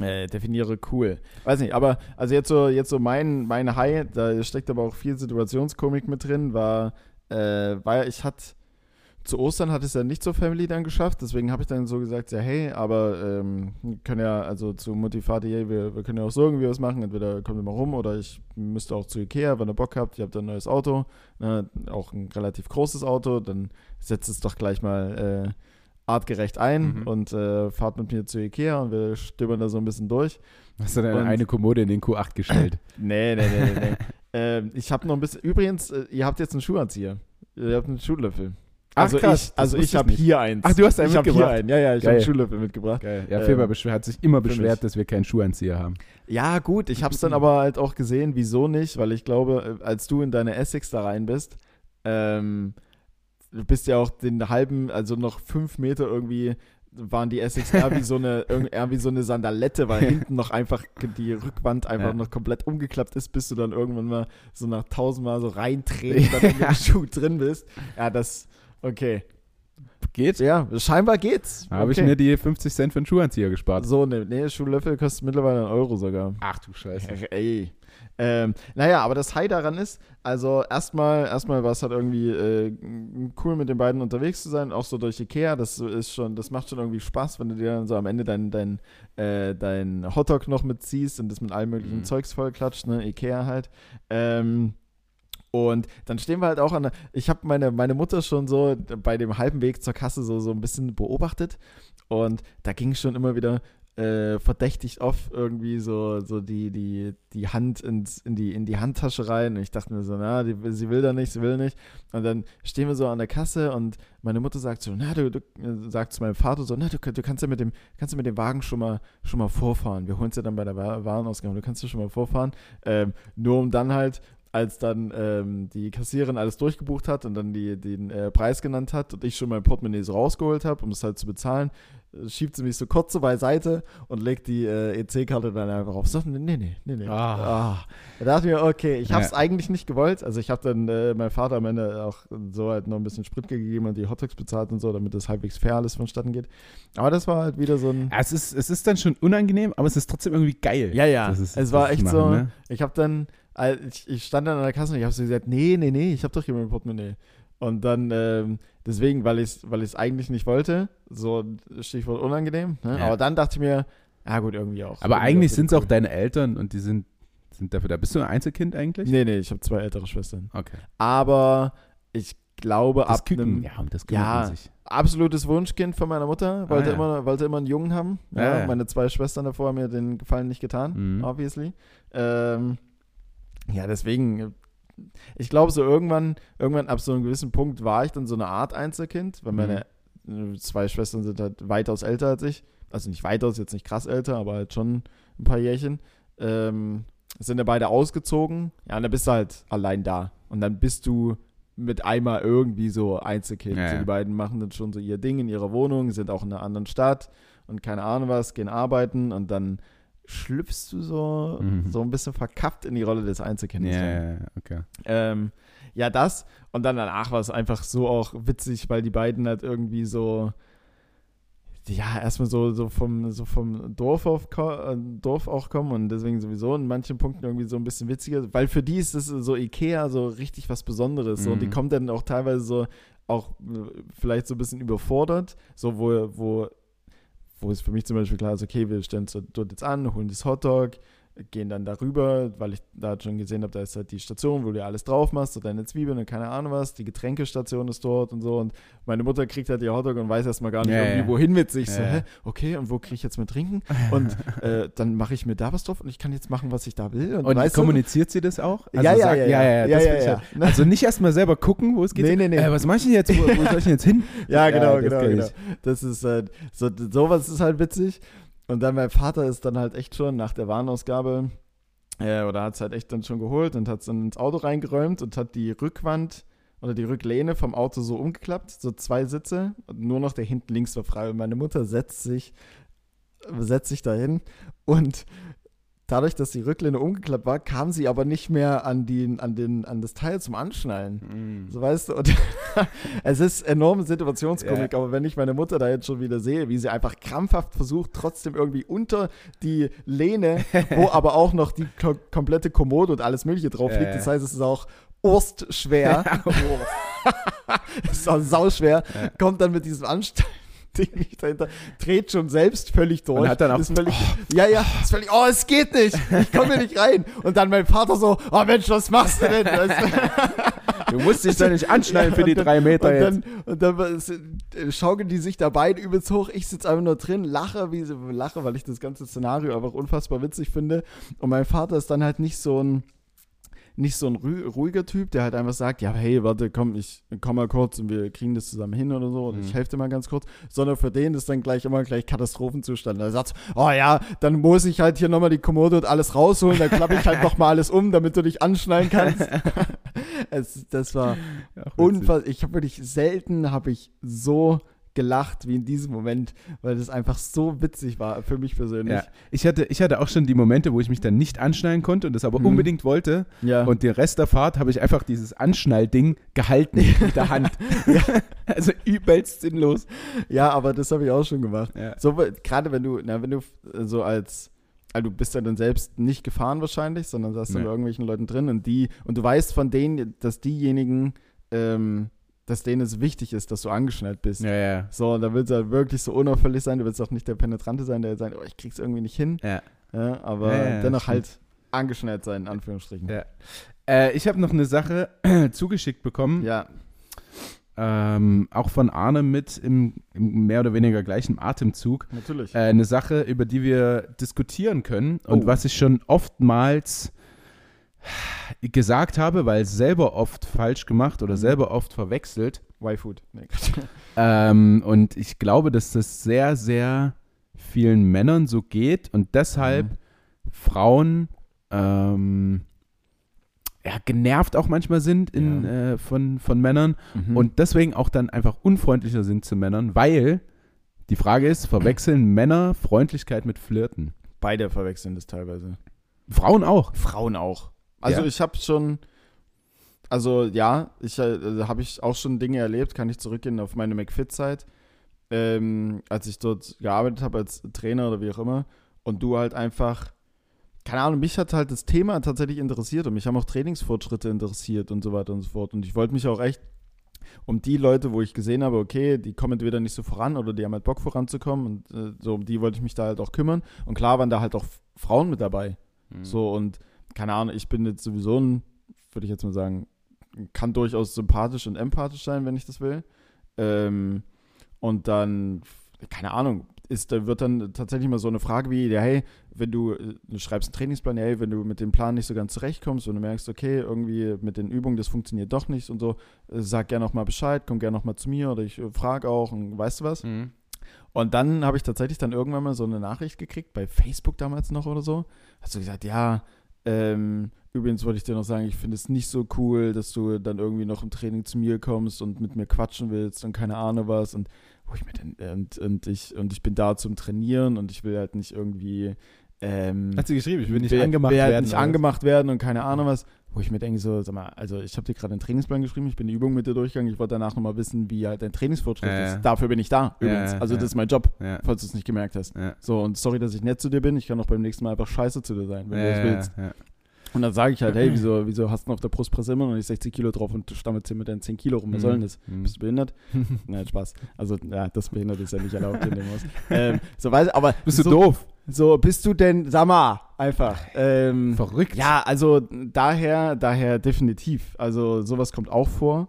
[SPEAKER 1] Äh, definiere cool. Weiß nicht, aber also jetzt so, jetzt so mein, mein High, da steckt aber auch viel Situationskomik mit drin, war äh, weil ich hatte zu Ostern hat es ja nicht zur Family dann geschafft, deswegen habe ich dann so gesagt, ja hey, aber ähm, wir können ja, also zu Motivati, hey, wir, wir können ja auch so irgendwie was machen, entweder kommt ihr mal rum oder ich müsste auch zu Ikea, wenn ihr Bock habt, ihr habt ein neues Auto, ne, auch ein relativ großes Auto, dann setzt es doch gleich mal äh, artgerecht ein
[SPEAKER 2] Mhm.
[SPEAKER 1] und äh, fahrt mit mir zu Ikea und wir stöbern da so ein bisschen durch.
[SPEAKER 2] Hast du dann
[SPEAKER 1] Und-
[SPEAKER 2] eine Kommode in den Q8 gestellt?
[SPEAKER 1] Nee, nee, nee, nee. nee. ähm, ich habe noch ein bisschen, übrigens, äh, ihr habt jetzt einen Schuhanzieher. Ihr habt einen Schuhlöffel.
[SPEAKER 2] Ach,
[SPEAKER 1] Also
[SPEAKER 2] krass,
[SPEAKER 1] ich, also ich habe hier eins.
[SPEAKER 2] Ach, du hast einen
[SPEAKER 1] Ich habe hier
[SPEAKER 2] mitgebracht?
[SPEAKER 1] einen. Ja, ja, ich habe einen Schuhlöffel mitgebracht.
[SPEAKER 2] Geil. Ja,
[SPEAKER 1] Ähm,
[SPEAKER 2] Feber beschw- hat sich immer beschwert, dass wir keinen Schuhanzieher haben.
[SPEAKER 1] Ja, gut, ich habe es dann aber halt auch gesehen, wieso nicht, weil ich glaube, äh, als du in deine Essex da rein bist, ähm, du bist ja auch den halben, also noch fünf Meter irgendwie waren die eher wie so eine, eher wie so eine Sandalette, weil hinten noch einfach die Rückwand einfach
[SPEAKER 2] Ja.
[SPEAKER 1] noch komplett umgeklappt ist, bis du dann irgendwann mal so nach tausendmal so reinträgst, dann in dem Schuh drin bist. Ja, das, okay.
[SPEAKER 2] Geht?
[SPEAKER 1] Ja, scheinbar geht's.
[SPEAKER 2] Habe ich
[SPEAKER 1] Okay.
[SPEAKER 2] mir die 50 Cent für einen Schuhanzieher gespart.
[SPEAKER 1] So, ne, nee, Schuhlöffel kostet mittlerweile einen Euro sogar.
[SPEAKER 2] Ach du Scheiße.
[SPEAKER 1] Ey. Ähm, naja, aber das High daran ist, also erstmal, erstmal war es halt irgendwie äh, cool, mit den beiden unterwegs zu sein, auch so durch Ikea. Das ist schon, das macht schon irgendwie Spaß, wenn du dir dann so am Ende dein, dein, äh, dein Hotdog noch mitziehst und das mit allem möglichen
[SPEAKER 2] Mhm.
[SPEAKER 1] Zeugs vollklatscht, ne? Ikea halt. Ähm, und dann stehen wir halt auch an der, ich habe meine, meine Mutter schon so bei dem halben Weg zur Kasse so, so ein bisschen beobachtet. Und da ging schon immer wieder äh, verdächtig oft irgendwie so, so die, die, die Hand ins, in, die, in die Handtasche rein. Und ich dachte mir so, na, die, sie will da nicht, sie will nicht. Und dann stehen wir so an der Kasse und meine Mutter sagt so, na, du, du äh, sagt zu meinem Vater so, na, du, du kannst ja mit dem, kannst du mit dem Wagen schon mal, schon mal vorfahren, wir holen es ja dann bei der Wa- Warenausgabe, du kannst ja schon mal vorfahren, ähm, nur um dann halt als dann ähm, die Kassiererin alles durchgebucht hat und dann die, den äh, Preis genannt hat und ich schon mein Portemonnaie so rausgeholt habe, um es halt zu bezahlen, äh, schiebt sie mich so kurz so beiseite und legt die äh, EC-Karte dann einfach auf. So, nee, nee, nee, nee.
[SPEAKER 2] Ah.
[SPEAKER 1] Ah. Da dachte ich mir, okay, ich habe es
[SPEAKER 2] Ja.
[SPEAKER 1] eigentlich nicht gewollt. Also ich habe dann äh, meinem Vater am Ende auch so halt noch ein bisschen Sprit gegeben und die Hotdogs bezahlt und so, damit das halbwegs fair alles vonstatten geht. Aber das war halt wieder so ein...
[SPEAKER 2] Es ist, es ist dann schon unangenehm, aber es ist trotzdem irgendwie geil.
[SPEAKER 1] Ja, ja.
[SPEAKER 2] Ist-
[SPEAKER 1] es war echt
[SPEAKER 2] machen,
[SPEAKER 1] so.
[SPEAKER 2] ne?
[SPEAKER 1] Ich habe dann, ich, ich stand dann an der Kasse und ich habe so gesagt, nee, nee, nee, ich habe doch hier mein Portemonnaie. Und dann, ähm, deswegen, weil ich es weil ich's eigentlich nicht wollte, so Stichwort unangenehm, ne?
[SPEAKER 2] Ja.
[SPEAKER 1] aber dann dachte ich mir, ja gut, irgendwie auch.
[SPEAKER 2] Aber
[SPEAKER 1] Irgendwie
[SPEAKER 2] eigentlich sind es auch deine Eltern und die sind, sind dafür da. Bist du ein Einzelkind eigentlich?
[SPEAKER 1] Nee, nee, ich habe zwei ältere Schwestern.
[SPEAKER 2] Okay.
[SPEAKER 1] Aber ich glaube,
[SPEAKER 2] Das
[SPEAKER 1] ab
[SPEAKER 2] Küken,
[SPEAKER 1] einem
[SPEAKER 2] ja, das kümmert
[SPEAKER 1] Ja.
[SPEAKER 2] sich.
[SPEAKER 1] absolutes Wunschkind von meiner Mutter, wollte,
[SPEAKER 2] Ah, ja.
[SPEAKER 1] immer, wollte immer einen Jungen haben. Ja,
[SPEAKER 2] ja.
[SPEAKER 1] Meine zwei Schwestern davor haben mir den Gefallen nicht getan,
[SPEAKER 2] Mhm.
[SPEAKER 1] obviously. Ähm, ja, deswegen, ich glaube, so irgendwann, irgendwann ab so einem gewissen Punkt war ich dann so eine Art Einzelkind, weil meine äh, zwei Schwestern sind halt weitaus älter als ich. Also nicht weitaus, jetzt nicht krass älter, aber halt schon ein paar Jährchen. Ähm, sind ja beide ausgezogen. Ja, und dann bist du halt allein da. Und dann bist du mit einmal irgendwie so Einzelkind.
[SPEAKER 2] Ja, ja.
[SPEAKER 1] die beiden machen dann schon so ihr Ding in ihrer Wohnung, sind auch in einer anderen Stadt und keine Ahnung was, gehen arbeiten und dann schlüpfst du so,
[SPEAKER 2] Mhm.
[SPEAKER 1] so ein bisschen verkappt in die Rolle des Einzelkindes.
[SPEAKER 2] Ja, ja, okay.
[SPEAKER 1] Ähm, ja, das. Und dann danach war es einfach so auch witzig, weil die beiden halt irgendwie so, ja, erstmal so, so vom, so vom Dorf, auf, äh, Dorf auch kommen und deswegen sowieso in manchen Punkten irgendwie so ein bisschen witziger, weil für die ist es so Ikea so richtig was Besonderes. So, und die
[SPEAKER 2] Mhm.
[SPEAKER 1] kommen dann auch teilweise so auch äh, vielleicht so ein bisschen überfordert, so wo, wo, wo es für mich zum Beispiel klar ist, okay, wir stellen dort jetzt an, holen das Hotdog, gehen dann darüber, weil ich da schon gesehen habe, da ist halt die Station, wo du alles drauf machst, so deine Zwiebeln und keine Ahnung was, die Getränkestation ist dort und so und meine Mutter kriegt halt ihr Hotdog und weiß erstmal gar nicht
[SPEAKER 2] Ja,
[SPEAKER 1] irgendwie,
[SPEAKER 2] ja.
[SPEAKER 1] wohin mit sich. so,
[SPEAKER 2] Ja, ja.
[SPEAKER 1] hä, okay, und wo kriege ich jetzt mit trinken? Und äh, dann mache ich mir da was drauf und ich kann jetzt machen, was ich da will. Und,
[SPEAKER 2] Und
[SPEAKER 1] weißt du,
[SPEAKER 2] kommuniziert sie das auch?
[SPEAKER 1] Ja, ja,
[SPEAKER 2] sagt-
[SPEAKER 1] ja, ja.
[SPEAKER 2] ja,
[SPEAKER 1] Ja,
[SPEAKER 2] halt- Also nicht erstmal selber gucken, wo es geht.
[SPEAKER 1] Nee, nee, nee.
[SPEAKER 2] Äh, was mach ich denn jetzt? Wo, wo soll ich denn jetzt hin?
[SPEAKER 1] Ja, genau, genau, genau. Das ist halt, so, sowas ist halt witzig. Und dann mein Vater ist dann halt echt schon nach der Warenausgabe, äh, oder hat es halt echt dann schon geholt und hat es dann ins Auto reingeräumt und hat die Rückwand oder die Rücklehne vom Auto so umgeklappt, so zwei Sitze und nur noch der hinten links war frei. Und meine Mutter setzt sich, setzt sich dahin und dadurch, dass die Rücklehne umgeklappt war, kam sie aber nicht mehr an, die, an, den, an das Teil zum Anschnallen.
[SPEAKER 2] Mhm.
[SPEAKER 1] So weißt du, und es ist enorme Situationskomik,
[SPEAKER 2] Ja.
[SPEAKER 1] aber wenn ich meine Mutter da jetzt schon wieder sehe, wie sie einfach krampfhaft versucht, trotzdem irgendwie unter die Lehne, wo aber auch noch die ko komplette Kommode und alles Mögliche drauf
[SPEAKER 2] Ja,
[SPEAKER 1] liegt,
[SPEAKER 2] ja.
[SPEAKER 1] das heißt, es ist auch Urst schwer. ist auch sauschwer.
[SPEAKER 2] Ja.
[SPEAKER 1] Kommt dann mit diesem Anstall. Ding nicht dahinter, dreht schon selbst völlig durch.
[SPEAKER 2] Und hat dann auch-
[SPEAKER 1] ist völlig, ja, ja, ist völlig, oh, es geht nicht, ich komme hier nicht rein. Und dann mein Vater so, oh Mensch, was machst du denn?
[SPEAKER 2] Du musst dich da nicht anschnallen für
[SPEAKER 1] und
[SPEAKER 2] die
[SPEAKER 1] dann-
[SPEAKER 2] drei Meter
[SPEAKER 1] und
[SPEAKER 2] jetzt.
[SPEAKER 1] dann, und dann äh, schaukeln die sich da beide übelst hoch. Ich sitze einfach nur drin, lache, wie sie lache, weil ich das ganze Szenario einfach unfassbar witzig finde. Und mein Vater ist dann halt nicht so ein nicht so ein ru- ruhiger Typ, der halt einfach sagt, ja, hey, warte, komm, ich komm mal kurz und wir kriegen das zusammen hin oder so, oder ich
[SPEAKER 2] Mhm.
[SPEAKER 1] helfe dir mal ganz kurz, sondern für den ist dann gleich immer gleich Katastrophenzustand. Er sagt, oh ja, dann muss ich halt hier nochmal die Kommode und alles rausholen, dann klappe ich halt nochmal alles um, damit du dich anschnallen kannst. es, das war unfassbar. Ich habe wirklich selten habe ich so gelacht wie in diesem Moment, weil das einfach so witzig war für mich persönlich.
[SPEAKER 2] Ja, ich hatte, ich hatte auch schon die Momente, wo ich mich dann nicht anschnallen konnte und das aber
[SPEAKER 1] Mhm.
[SPEAKER 2] unbedingt wollte.
[SPEAKER 1] Ja.
[SPEAKER 2] Und den Rest der Fahrt habe ich einfach dieses Anschnallding gehalten mit der Hand. Also übelst sinnlos.
[SPEAKER 1] ja, aber das habe ich auch schon gemacht.
[SPEAKER 2] Ja.
[SPEAKER 1] So gerade wenn du, na, wenn du so als also du bist ja dann selbst nicht gefahren wahrscheinlich, sondern dann
[SPEAKER 2] Nee.
[SPEAKER 1] bei irgendwelchen Leuten drin und die, und du weißt von denen, dass diejenigen, ähm, dass denen es wichtig ist, dass du angeschnallt bist.
[SPEAKER 2] Ja, ja.
[SPEAKER 1] So, und da willst du halt wirklich so unauffällig sein, du willst auch nicht der Penetrante sein, der sagt, oh, ich krieg's irgendwie nicht hin.
[SPEAKER 2] ja.
[SPEAKER 1] Ja, aber
[SPEAKER 2] Ja,
[SPEAKER 1] dennoch halt angeschnallt sein, in Anführungsstrichen.
[SPEAKER 2] Ja. Äh, ich habe noch eine Sache zugeschickt bekommen,
[SPEAKER 1] ja.
[SPEAKER 2] ähm, auch von Arne mit im, im mehr oder weniger gleichen Atemzug.
[SPEAKER 1] natürlich.
[SPEAKER 2] Äh, eine Sache, über die wir diskutieren können und
[SPEAKER 1] Oh.
[SPEAKER 2] was ich schon oftmals gesagt habe, weil selber oft falsch gemacht oder
[SPEAKER 1] Mhm.
[SPEAKER 2] selber oft verwechselt.
[SPEAKER 1] Y-Food. Nee.
[SPEAKER 2] Ähm, und ich glaube, dass das sehr, sehr vielen Männern so geht und deshalb
[SPEAKER 1] Mhm.
[SPEAKER 2] Frauen ähm, ja, genervt auch manchmal sind in,
[SPEAKER 1] Ja.
[SPEAKER 2] äh, von, von Männern
[SPEAKER 1] Mhm.
[SPEAKER 2] und deswegen auch dann einfach unfreundlicher sind zu Männern, weil die Frage ist, verwechseln Männer Freundlichkeit mit Flirten?
[SPEAKER 1] beide verwechseln das teilweise.
[SPEAKER 2] Frauen auch.
[SPEAKER 1] Frauen auch. Also
[SPEAKER 2] Ja.
[SPEAKER 1] ich habe schon, also ja, ich äh, habe ich auch schon Dinge erlebt, kann ich zurückgehen auf meine McFit-Zeit, ähm, als ich dort gearbeitet habe als Trainer oder wie auch immer und du halt einfach, keine Ahnung, mich hat halt das Thema tatsächlich interessiert und mich haben auch Trainingsfortschritte interessiert und so weiter und so fort. Und ich wollte mich auch echt um die Leute, wo ich gesehen habe, okay, die kommen entweder nicht so voran oder die haben halt Bock voranzukommen und äh, so um die wollte ich mich da halt auch kümmern. Und klar waren da halt auch Frauen mit dabei, so und keine Ahnung, ich bin jetzt sowieso ein, würde ich jetzt mal sagen, kann durchaus sympathisch und empathisch sein, wenn ich das will. Ähm, und dann, keine Ahnung, ist, da wird dann tatsächlich mal so eine Frage wie, ja, hey, wenn du, äh, du schreibst einen Trainingsplan, ja, hey, wenn du mit dem Plan nicht so ganz zurechtkommst und du merkst, okay, irgendwie mit den Übungen, das funktioniert doch nicht und so, äh, sag gerne nochmal Bescheid, komm gerne nochmal zu mir oder ich äh, frage auch und weißt du was?
[SPEAKER 2] Mhm.
[SPEAKER 1] Und dann habe ich tatsächlich dann irgendwann mal so eine Nachricht gekriegt, bei Facebook damals noch oder so. Hast du gesagt, ja, ähm, übrigens wollte ich dir noch sagen, ich finde es nicht so cool, dass du dann irgendwie noch im Training zu mir kommst und mit mir quatschen willst und keine Ahnung was. Und wo ich mir dann, und, und ich, und ich bin da zum Trainieren und ich will halt nicht irgendwie ähm,
[SPEAKER 2] Hat sie geschrieben, ich will nicht
[SPEAKER 1] will-
[SPEAKER 2] angemacht
[SPEAKER 1] will halt
[SPEAKER 2] werden.
[SPEAKER 1] nicht angemacht werden und keine Ahnung was. Wo ich mir denke, so, sag mal, also ich habe dir gerade einen Trainingsplan geschrieben, ich bin die Übung mit dir durchgegangen, ich wollte danach nochmal wissen, wie halt dein Trainingsfortschritt
[SPEAKER 2] Ja, ja.
[SPEAKER 1] ist. Dafür bin ich da, übrigens.
[SPEAKER 2] ja,
[SPEAKER 1] also das ist mein Job, falls du es nicht gemerkt hast. So, und sorry, dass ich nett zu dir bin, ich kann auch beim nächsten Mal einfach scheiße zu dir sein, wenn du das willst. Und dann sage ich halt, hey, wieso, wieso hast du auf der Brustpresse immer noch nicht 60 Kilo drauf und du stammelst hier mit deinen 10 Kilo rum, was soll denn das?
[SPEAKER 2] Mhm.
[SPEAKER 1] Bist du behindert? Nein, Spaß. Also, ja, das behindert ist ja nicht erlaubt in dem Haus. Ähm, so weiß aber
[SPEAKER 2] Bist du
[SPEAKER 1] so,
[SPEAKER 2] doof?
[SPEAKER 1] So bist du denn, sag mal, einfach. Ähm,
[SPEAKER 2] Verrückt.
[SPEAKER 1] ja, also daher, daher definitiv. Also sowas kommt auch vor.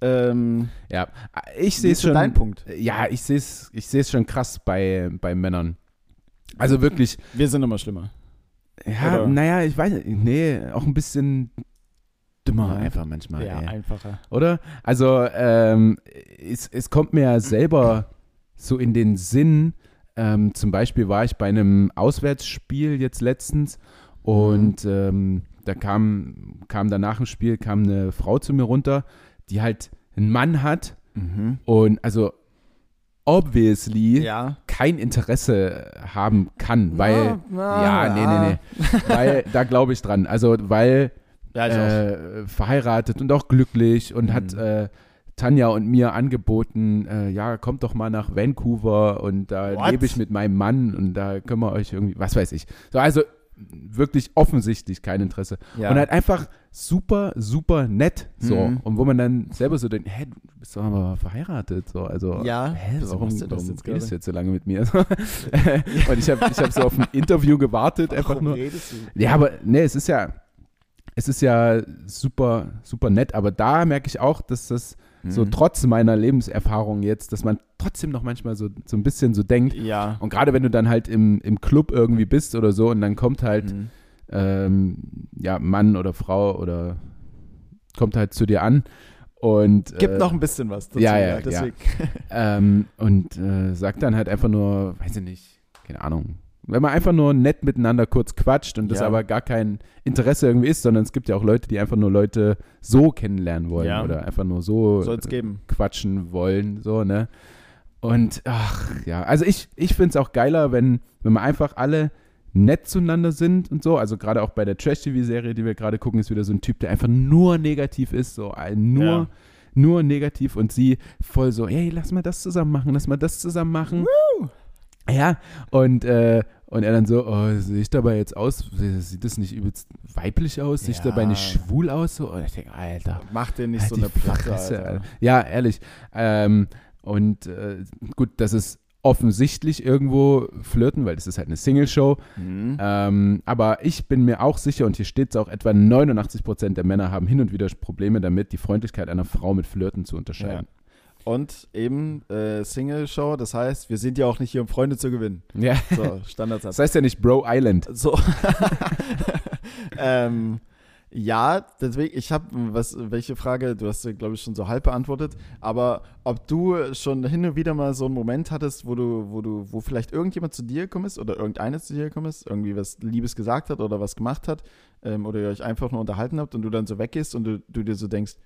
[SPEAKER 1] Ähm,
[SPEAKER 2] Ja, ich sehe es schon.
[SPEAKER 1] dein Punkt?
[SPEAKER 2] Ja, ich sehe es ich schon krass bei, bei Männern. Also wirklich,
[SPEAKER 1] Wir sind immer schlimmer.
[SPEAKER 2] ja,
[SPEAKER 1] Oder-
[SPEAKER 2] naja, ich weiß nicht, nee, auch ein bisschen dümmer einfach manchmal.
[SPEAKER 1] ja,
[SPEAKER 2] ey.
[SPEAKER 1] einfacher.
[SPEAKER 2] Oder? Also, ähm, es, es kommt mir ja selber so in den Sinn. Ähm, zum Beispiel war ich bei einem Auswärtsspiel jetzt letztens und ähm, da kam, kam danach im Spiel kam eine Frau zu mir runter, die halt einen Mann hat
[SPEAKER 1] Mhm.
[SPEAKER 2] und also obviously
[SPEAKER 1] Ja.
[SPEAKER 2] kein Interesse haben kann, weil
[SPEAKER 1] Na,
[SPEAKER 2] ja, nee, nee, nee, weil da glaube ich dran. Also weil
[SPEAKER 1] Ja,
[SPEAKER 2] äh, verheiratet und auch glücklich und
[SPEAKER 1] Mhm.
[SPEAKER 2] hat äh, Tanja und mir angeboten, äh, ja, kommt doch mal nach Vancouver und da
[SPEAKER 1] What?
[SPEAKER 2] lebe ich mit meinem Mann und da können wir euch irgendwie, was weiß ich. So, also wirklich offensichtlich kein Interesse.
[SPEAKER 1] Ja.
[SPEAKER 2] Und halt einfach super, super nett. So.
[SPEAKER 1] Mhm.
[SPEAKER 2] Und wo man dann selber so denkt, hä, du bist doch aber verheiratet. So. Also,
[SPEAKER 1] Ja,
[SPEAKER 2] hä, warum,
[SPEAKER 1] das
[SPEAKER 2] warum
[SPEAKER 1] jetzt
[SPEAKER 2] redest du jetzt so lange mit mir? und ich habe ich hab so auf ein Interview gewartet, einfach
[SPEAKER 1] Warum
[SPEAKER 2] nur.
[SPEAKER 1] redest du?
[SPEAKER 2] Ja, aber nee, es ist ja, es ist ja super, super nett, aber da merke ich auch, dass das so
[SPEAKER 1] Mhm.
[SPEAKER 2] trotz meiner Lebenserfahrung jetzt, dass man trotzdem noch manchmal so, so ein bisschen so denkt.
[SPEAKER 1] Ja.
[SPEAKER 2] Und gerade wenn du dann halt im, im Club irgendwie bist oder so und dann kommt halt,
[SPEAKER 1] Mhm.
[SPEAKER 2] ähm, ja, Mann oder Frau oder kommt halt zu dir an und
[SPEAKER 1] Gibt
[SPEAKER 2] äh,
[SPEAKER 1] noch ein bisschen was dazu.
[SPEAKER 2] ja, ja, ja.
[SPEAKER 1] deswegen.
[SPEAKER 2] ähm, und äh, sagt dann halt einfach nur, weiß ich nicht, keine Ahnung. Wenn man einfach nur nett miteinander kurz quatscht und das
[SPEAKER 1] Ja.
[SPEAKER 2] aber gar kein Interesse irgendwie ist, sondern es gibt ja auch Leute, die einfach nur Leute so kennenlernen wollen
[SPEAKER 1] Ja.
[SPEAKER 2] oder einfach nur so
[SPEAKER 1] es geben.
[SPEAKER 2] quatschen wollen, so, ne? Und ach ja, also ich, ich finde es auch geiler, wenn, wenn wir einfach alle nett zueinander sind und so. Also gerade auch bei der Trash-TV-Serie, die wir gerade gucken, ist wieder so ein Typ, der einfach nur negativ ist, so ein- nur,
[SPEAKER 1] Ja.
[SPEAKER 2] nur negativ und sie voll so, hey, lass mal das zusammen machen, lass mal das zusammen machen. Ja, und, äh, und er dann so, oh, sehe ich dabei jetzt aus? Sieht das nicht übelst weiblich aus? Sehe ich
[SPEAKER 1] Ja.
[SPEAKER 2] dabei nicht schwul aus? So? Und ich denke, Alter,
[SPEAKER 1] Mach dir nicht
[SPEAKER 2] Halt
[SPEAKER 1] so
[SPEAKER 2] die
[SPEAKER 1] eine Platte,
[SPEAKER 2] Fresse,
[SPEAKER 1] Alter.
[SPEAKER 2] Alter. Ja, ehrlich. Ähm, und äh, gut, das ist offensichtlich irgendwo flirten, weil das ist halt eine Single-Show.
[SPEAKER 1] Mhm.
[SPEAKER 2] Ähm, aber ich bin mir auch sicher, und hier steht es auch, etwa 89% der Männer haben hin und wieder Probleme damit, die Freundlichkeit einer Frau mit Flirten zu unterscheiden.
[SPEAKER 1] Und eben äh, Single-Show, das heißt, wir sind ja auch nicht hier, um Freunde zu gewinnen.
[SPEAKER 2] Ja.
[SPEAKER 1] So, Standardsatz.
[SPEAKER 2] Das heißt ja nicht Bro Island.
[SPEAKER 1] So. ähm, ja, deswegen, ich habe, was, welche Frage, du hast, glaube ich, schon so halb beantwortet, aber ob du schon hin und wieder mal so einen Moment hattest, wo du, wo du, wo vielleicht irgendjemand zu dir gekommen ist oder irgendeine zu dir gekommen ist, irgendwie was Liebes gesagt hat oder was gemacht hat, ähm, oder ihr euch einfach nur unterhalten habt und du dann so weggehst und du, du dir so denkst,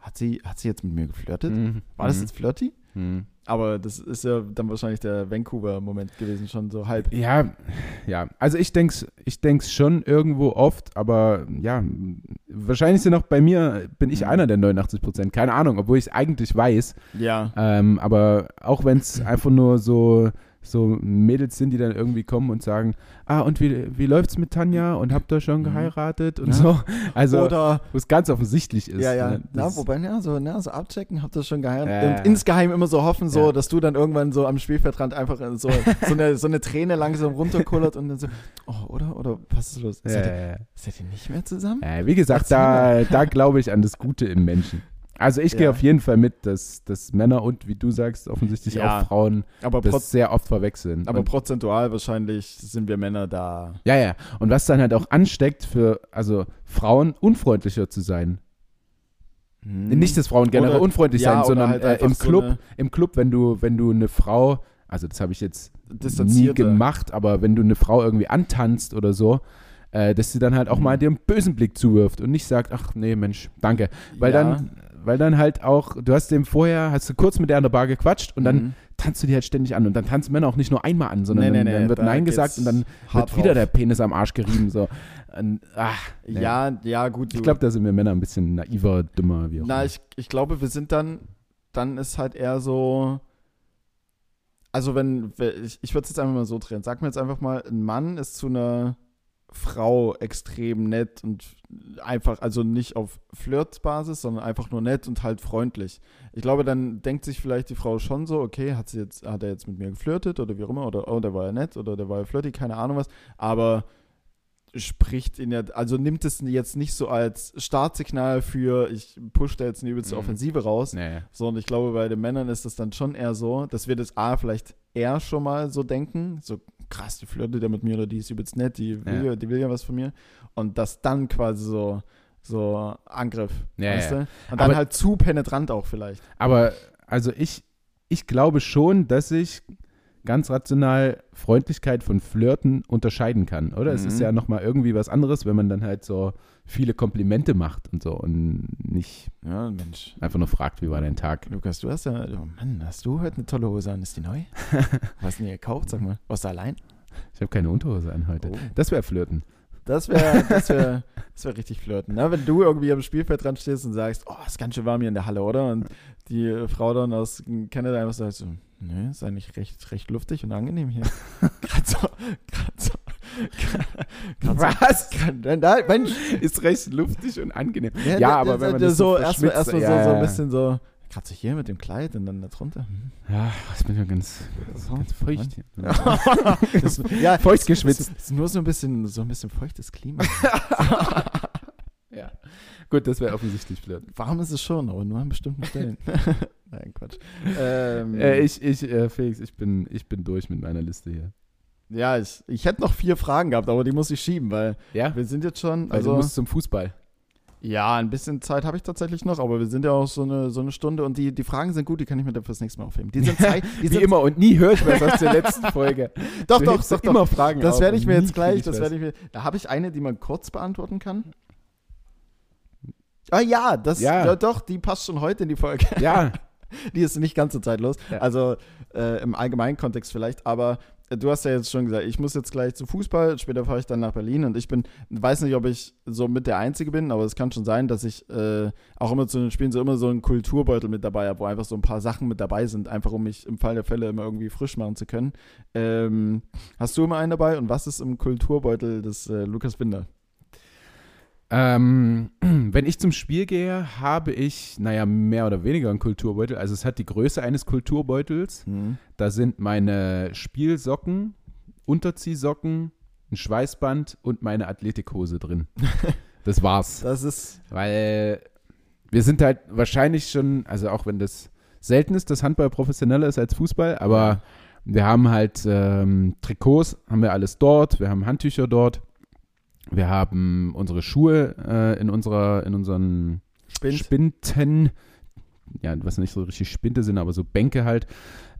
[SPEAKER 1] hat sie, hat sie jetzt mit mir geflirtet?
[SPEAKER 2] Mhm.
[SPEAKER 1] War das
[SPEAKER 2] Mhm.
[SPEAKER 1] jetzt flirty?
[SPEAKER 2] Mhm.
[SPEAKER 1] Aber das ist ja dann wahrscheinlich der Vancouver-Moment gewesen, schon so halb.
[SPEAKER 2] Ja, ja. Also ich denke es ich denk's schon irgendwo oft, aber ja, wahrscheinlich sind auch bei mir, bin ich
[SPEAKER 1] Mhm.
[SPEAKER 2] einer der 89 Prozent. Keine Ahnung, obwohl ich es eigentlich weiß.
[SPEAKER 1] Ja.
[SPEAKER 2] Ähm, aber auch wenn es einfach nur so, so Mädels sind, die dann irgendwie kommen und sagen, ah, und wie, wie läuft's mit Tanja und habt ihr schon
[SPEAKER 1] Mhm.
[SPEAKER 2] geheiratet und
[SPEAKER 1] Ja.
[SPEAKER 2] so. Also,
[SPEAKER 1] Oder
[SPEAKER 2] wo es ganz offensichtlich ist.
[SPEAKER 1] Ja, ja.
[SPEAKER 2] ne? Das-
[SPEAKER 1] wobei, ja, so, na, so abchecken, habt ihr schon geheiratet.
[SPEAKER 2] Ja, ja.
[SPEAKER 1] Und insgeheim immer so hoffen, so,
[SPEAKER 2] Ja.
[SPEAKER 1] dass du dann irgendwann so am Spielfeldrand einfach so, so, eine, so eine Träne langsam runterkullert und dann so, oh, oder? Oder was ist los?
[SPEAKER 2] ja,
[SPEAKER 1] seid, ihr,
[SPEAKER 2] ja, ja.
[SPEAKER 1] seid ihr nicht mehr zusammen?
[SPEAKER 2] Ja, wie gesagt,
[SPEAKER 1] Erzähl
[SPEAKER 2] da, da glaube ich an das Gute im Menschen. Also ich gehe
[SPEAKER 1] Ja.
[SPEAKER 2] auf jeden Fall mit, dass, dass Männer und, wie du sagst, offensichtlich
[SPEAKER 1] Ja.
[SPEAKER 2] auch Frauen
[SPEAKER 1] Aber,
[SPEAKER 2] das sehr oft verwechseln.
[SPEAKER 1] aber
[SPEAKER 2] und,
[SPEAKER 1] prozentual wahrscheinlich sind wir Männer da.
[SPEAKER 2] ja, ja. Und was dann halt auch ansteckt für, also Frauen unfreundlicher zu sein. Nicht, dass Frauen generell
[SPEAKER 1] Oder-
[SPEAKER 2] unfreundlich
[SPEAKER 1] ja,
[SPEAKER 2] sein, sondern
[SPEAKER 1] halt
[SPEAKER 2] äh, im
[SPEAKER 1] so
[SPEAKER 2] Club,
[SPEAKER 1] eine-
[SPEAKER 2] im Club, wenn du, wenn du eine Frau, also das habe ich jetzt nie gemacht, aber wenn du eine Frau irgendwie antanzt oder so, äh, dass sie dann halt auch mal dir einen bösen Blick zuwirft und nicht sagt, ach nee, Mensch, danke. Weil
[SPEAKER 1] Ja.
[SPEAKER 2] dann, weil dann halt auch, du hast dem vorher, hast du kurz mit der an der Bar gequatscht und dann
[SPEAKER 1] Mhm.
[SPEAKER 2] tanzt du die halt ständig an und dann tanzen Männer auch nicht nur einmal an, sondern
[SPEAKER 1] Nee, nee,
[SPEAKER 2] dann,
[SPEAKER 1] nee,
[SPEAKER 2] dann wird
[SPEAKER 1] da
[SPEAKER 2] Nein gesagt und dann wird wieder der
[SPEAKER 1] drauf.
[SPEAKER 2] Penis am Arsch gerieben. So. Und, ach, nee.
[SPEAKER 1] Ja, ja, gut.
[SPEAKER 2] Ich glaube, da sind wir Männer ein bisschen naiver, dümmer, wie auch
[SPEAKER 1] Na,
[SPEAKER 2] immer.
[SPEAKER 1] ich, ich glaube, wir sind dann, dann ist halt eher so, also wenn, wenn- ich, ich würde es jetzt einfach mal so drehen. Sag mir jetzt einfach mal, ein Mann ist zu einer Frau extrem nett und einfach, also nicht auf Flirtbasis, sondern einfach nur nett und halt freundlich. Ich glaube, dann denkt sich vielleicht die Frau schon so, okay, hat sie jetzt, hat er jetzt mit mir geflirtet oder wie auch immer, oder oh, der war ja nett oder der war ja flirty, keine Ahnung was, aber spricht ihn ja, also nimmt es jetzt nicht so als Startsignal für, ich push da jetzt eine übelste
[SPEAKER 2] Mhm.
[SPEAKER 1] Offensive raus,
[SPEAKER 2] Nee.
[SPEAKER 1] so, und ich glaube, bei den Männern ist das dann schon eher so, dass wir das A vielleicht eher schon mal so denken, so krass, die flirtet ja mit mir oder die ist übelst nett, die will ja, die will ja was von mir. Und das dann quasi so, so Angriff,
[SPEAKER 2] Ja,
[SPEAKER 1] weißt
[SPEAKER 2] ja.
[SPEAKER 1] du? Und dann
[SPEAKER 2] Aber-
[SPEAKER 1] halt zu penetrant auch vielleicht.
[SPEAKER 2] Aber also ich, ich glaube schon, dass ich ganz rational Freundlichkeit von Flirten unterscheiden kann, oder? Es
[SPEAKER 1] Mhm.
[SPEAKER 2] ist ja nochmal irgendwie was anderes, wenn man dann halt so viele Komplimente macht und so und nicht
[SPEAKER 1] Ja, Mensch.
[SPEAKER 2] einfach nur fragt, wie war dein Tag?
[SPEAKER 1] Lukas, du hast ja, oh Mann, hast du heute eine tolle Hose an? Ist die neu? Was hast du denn gekauft? Sag mal, warst du allein?
[SPEAKER 2] Ich habe keine Unterhose an heute.
[SPEAKER 1] Oh.
[SPEAKER 2] Das wäre Flirten.
[SPEAKER 1] Das wäre das wär, das wär richtig flirten. Ne? Wenn du irgendwie am Spielfeld dran stehst und sagst, oh, ist ganz schön warm hier in der Halle, oder? Und die Frau dann aus Kanada einfach sagt so, nö, ist eigentlich recht, recht luftig und angenehm hier. Gerade so, gerade so,
[SPEAKER 2] Was?
[SPEAKER 1] Nein, Mensch.
[SPEAKER 2] Ist recht luftig und angenehm.
[SPEAKER 1] Ja,
[SPEAKER 2] Ja,
[SPEAKER 1] da-
[SPEAKER 2] aber
[SPEAKER 1] da-
[SPEAKER 2] wenn man
[SPEAKER 1] da
[SPEAKER 2] das
[SPEAKER 1] so
[SPEAKER 2] so
[SPEAKER 1] erstmal
[SPEAKER 2] verschwitzt-
[SPEAKER 1] erstmal so,
[SPEAKER 2] ja,
[SPEAKER 1] so ein
[SPEAKER 2] ja.
[SPEAKER 1] bisschen so kratze ich hier mit dem Kleid und dann da drunter. Hm.
[SPEAKER 2] Ja, ich bin ja ganz,
[SPEAKER 1] So.
[SPEAKER 2] ganz feucht. hier.
[SPEAKER 1] Das, ja,
[SPEAKER 2] Feucht
[SPEAKER 1] es-
[SPEAKER 2] geschwitzt.
[SPEAKER 1] Es ist nur so ein bisschen so ein bisschen feuchtes Klima.
[SPEAKER 2] Ja. Gut, das wäre offensichtlich blöd.
[SPEAKER 1] Warm ist es schon, aber nur an bestimmten Stellen. Nein, Quatsch. Ähm,
[SPEAKER 2] Äh, ich, ich, äh, Felix, ich bin, ich bin durch mit meiner Liste hier.
[SPEAKER 1] ja, ich, ich hätte noch vier Fragen gehabt, aber die muss ich schieben, weil
[SPEAKER 2] Ja?
[SPEAKER 1] wir sind jetzt schon.
[SPEAKER 2] Also,
[SPEAKER 1] Also,
[SPEAKER 2] du musst zum Fußball.
[SPEAKER 1] ja, ein bisschen Zeit habe ich tatsächlich noch, aber wir sind ja auch so eine, so eine Stunde und die, die Fragen sind gut, die kann ich mir dann fürs nächste Mal aufheben. Die sind Zeit. Die
[SPEAKER 2] Wie
[SPEAKER 1] sind,
[SPEAKER 2] immer und nie höre ich was aus der letzten Folge.
[SPEAKER 1] Doch,
[SPEAKER 2] Du
[SPEAKER 1] doch, doch,
[SPEAKER 2] immer Fragen
[SPEAKER 1] Das werde ich mir jetzt gleich, das werde ich mir. Da habe ich eine, die man kurz beantworten kann. Ah ja, das
[SPEAKER 2] Ja.
[SPEAKER 1] ja. doch, die passt schon heute in die Folge.
[SPEAKER 2] Ja,
[SPEAKER 1] Die ist nicht ganz so zeitlos.
[SPEAKER 2] Ja.
[SPEAKER 1] Also äh, im allgemeinen Kontext vielleicht, aber äh, du hast ja jetzt schon gesagt, ich muss jetzt gleich zu Fußball, später fahre ich dann nach Berlin und ich bin, weiß nicht, ob ich so mit der Einzige bin, aber es kann schon sein, dass ich äh, auch immer zu den Spielen so immer so einen Kulturbeutel mit dabei habe, wo einfach so ein paar Sachen mit dabei sind, einfach um mich im Fall der Fälle immer irgendwie frisch machen zu können. Ähm, hast du immer einen dabei und was ist im Kulturbeutel des äh, Lukas Binder?
[SPEAKER 2] Ähm, wenn ich zum Spiel gehe, habe ich, naja, mehr oder weniger einen Kulturbeutel. Also es hat die Größe eines Kulturbeutels. Da sind meine Spielsocken, Unterziehsocken, ein Schweißband und meine Athletikhose drin. Das war's.
[SPEAKER 1] Das ist,
[SPEAKER 2] Weil wir sind halt wahrscheinlich schon, also auch wenn das selten ist, dass Handball professioneller ist als Fußball, aber wir haben halt ähm, Trikots, haben wir alles dort, wir haben Handtücher dort, wir haben unsere Schuhe äh, in unserer, in unseren
[SPEAKER 1] Spind.
[SPEAKER 2] Spinten, ja, was nicht so richtig Spinte sind, aber so Bänke halt.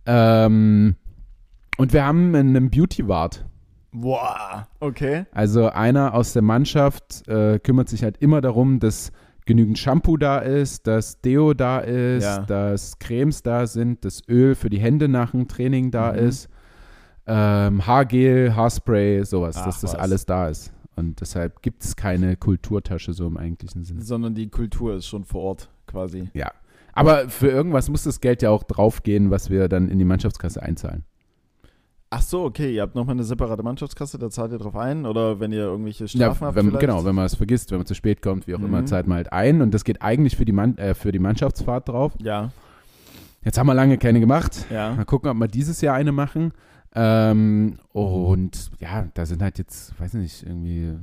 [SPEAKER 2] Ähm, und wir haben einen Beauty-Wart.
[SPEAKER 1] Boah, okay.
[SPEAKER 2] Also einer aus der Mannschaft äh, kümmert sich halt immer darum, dass genügend Shampoo da ist, dass Deo da ist,
[SPEAKER 1] Ja.
[SPEAKER 2] dass Cremes da sind, dass Öl für die Hände nach dem Training da
[SPEAKER 1] Mhm.
[SPEAKER 2] ist, ähm, Haargel, Haarspray, sowas,
[SPEAKER 1] Ach,
[SPEAKER 2] dass das
[SPEAKER 1] was.
[SPEAKER 2] alles da ist. Und deshalb gibt es keine Kulturtasche so im eigentlichen Sinne.
[SPEAKER 1] Sondern die Kultur ist schon vor Ort quasi.
[SPEAKER 2] Ja. Aber für irgendwas muss das Geld ja auch draufgehen, was wir dann in die Mannschaftskasse einzahlen.
[SPEAKER 1] Ach so, okay, ihr habt nochmal eine separate Mannschaftskasse, da zahlt ihr drauf ein oder wenn ihr irgendwelche
[SPEAKER 2] Ja,
[SPEAKER 1] Strafen habt
[SPEAKER 2] wenn,
[SPEAKER 1] vielleicht?
[SPEAKER 2] genau, wenn man es vergisst, wenn man zu spät kommt, wie auch immer,
[SPEAKER 1] Mhm.
[SPEAKER 2] zahlt man halt ein und das geht eigentlich für die, Mann, äh, für die Mannschaftsfahrt drauf.
[SPEAKER 1] Ja,
[SPEAKER 2] Jetzt haben wir lange keine gemacht.
[SPEAKER 1] ja.
[SPEAKER 2] Mal gucken, ob wir dieses Jahr eine machen. Ähm, und ja, da sind halt jetzt, weiß nicht, irgendwie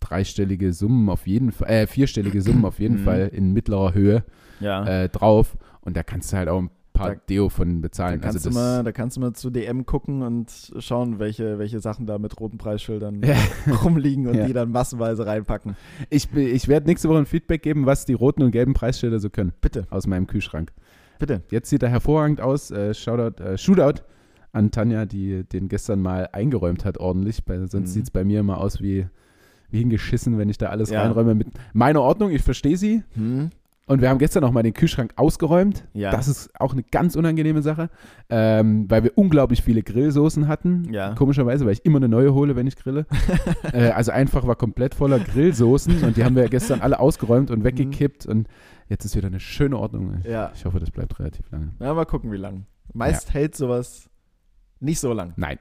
[SPEAKER 2] dreistellige Summen auf jeden Fall, äh, vierstellige Summen auf jeden
[SPEAKER 1] Mhm.
[SPEAKER 2] Fall in mittlerer Höhe
[SPEAKER 1] Ja.
[SPEAKER 2] äh, drauf. Und da kannst du halt auch ein paar
[SPEAKER 1] Da-
[SPEAKER 2] Deo von
[SPEAKER 1] da,
[SPEAKER 2] bezahlen.
[SPEAKER 1] kannst
[SPEAKER 2] also
[SPEAKER 1] du
[SPEAKER 2] das,
[SPEAKER 1] mal, da kannst du mal zu DM gucken und schauen, welche, welche Sachen da mit roten Preisschildern
[SPEAKER 2] Ja.
[SPEAKER 1] rumliegen und
[SPEAKER 2] Ja.
[SPEAKER 1] die dann massenweise reinpacken.
[SPEAKER 2] ich, ich werde nächste Woche ein Feedback geben, was die roten und gelben Preisschilder so können
[SPEAKER 1] Bitte,
[SPEAKER 2] aus meinem Kühlschrank.
[SPEAKER 1] bitte.
[SPEAKER 2] Jetzt sieht er hervorragend aus. Äh, Shoutout, äh, Shootout an Tanja, die den gestern mal eingeräumt hat ordentlich. Bei, sonst
[SPEAKER 1] Mhm.
[SPEAKER 2] sieht es bei mir immer aus wie, wie hingeschissen, wenn ich da alles
[SPEAKER 1] Ja.
[SPEAKER 2] reinräume. Mit meiner Ordnung, ich verstehe sie.
[SPEAKER 1] Hm?
[SPEAKER 2] Und wir haben gestern auch mal den Kühlschrank ausgeräumt.
[SPEAKER 1] Ja.
[SPEAKER 2] Das ist auch eine ganz unangenehme Sache, ähm, weil wir unglaublich viele Grillsoßen hatten.
[SPEAKER 1] Ja.
[SPEAKER 2] Komischerweise, weil ich immer eine neue hole, wenn ich grille. äh, also einfach war komplett voller Grillsoßen und die haben wir gestern alle ausgeräumt und weggekippt und jetzt ist wieder eine schöne Ordnung.
[SPEAKER 1] Ja.
[SPEAKER 2] Ich hoffe, das bleibt relativ lange.
[SPEAKER 1] ja, mal gucken, wie lang. Meist hält sowas nicht so lang.
[SPEAKER 2] Nein.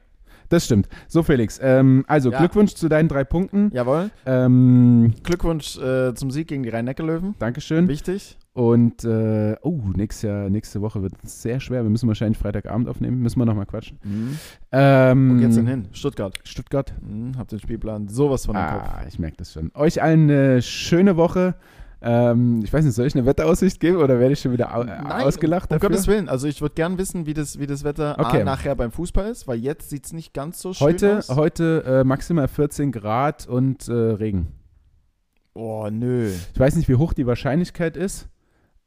[SPEAKER 2] Das stimmt. So, Felix. Ähm, also,
[SPEAKER 1] Ja.
[SPEAKER 2] Glückwunsch zu deinen drei Punkten.
[SPEAKER 1] Jawohl.
[SPEAKER 2] Ähm,
[SPEAKER 1] Glückwunsch äh, zum Sieg gegen die Rhein-Neckar-Löwen.
[SPEAKER 2] Dankeschön.
[SPEAKER 1] Wichtig.
[SPEAKER 2] Und, äh, oh, nächstes Jahr, nächste Woche wird es sehr schwer. Wir müssen wahrscheinlich Freitagabend aufnehmen. Müssen wir nochmal quatschen.
[SPEAKER 1] Mhm.
[SPEAKER 2] Ähm,
[SPEAKER 1] Wo geht's denn hin? Stuttgart.
[SPEAKER 2] Stuttgart.
[SPEAKER 1] Mhm, hab den Spielplan sowas von im Kopf.
[SPEAKER 2] Ah, ich merke das schon. Euch allen eine schöne Woche. Ähm, ich weiß nicht, soll ich eine Wetteraussicht geben oder werde ich schon wieder au
[SPEAKER 1] Nein,
[SPEAKER 2] ausgelacht
[SPEAKER 1] Um
[SPEAKER 2] dafür?
[SPEAKER 1] Gottes Willen. Also ich würde gern wissen, wie das, wie das Wetter A,
[SPEAKER 2] Okay.
[SPEAKER 1] nachher beim Fußball ist, weil jetzt sieht es nicht ganz so schön
[SPEAKER 2] Heute,
[SPEAKER 1] aus.
[SPEAKER 2] heute äh, maximal 14 Grad und äh, Regen.
[SPEAKER 1] Oh, nö.
[SPEAKER 2] Ich weiß nicht, wie hoch die Wahrscheinlichkeit ist.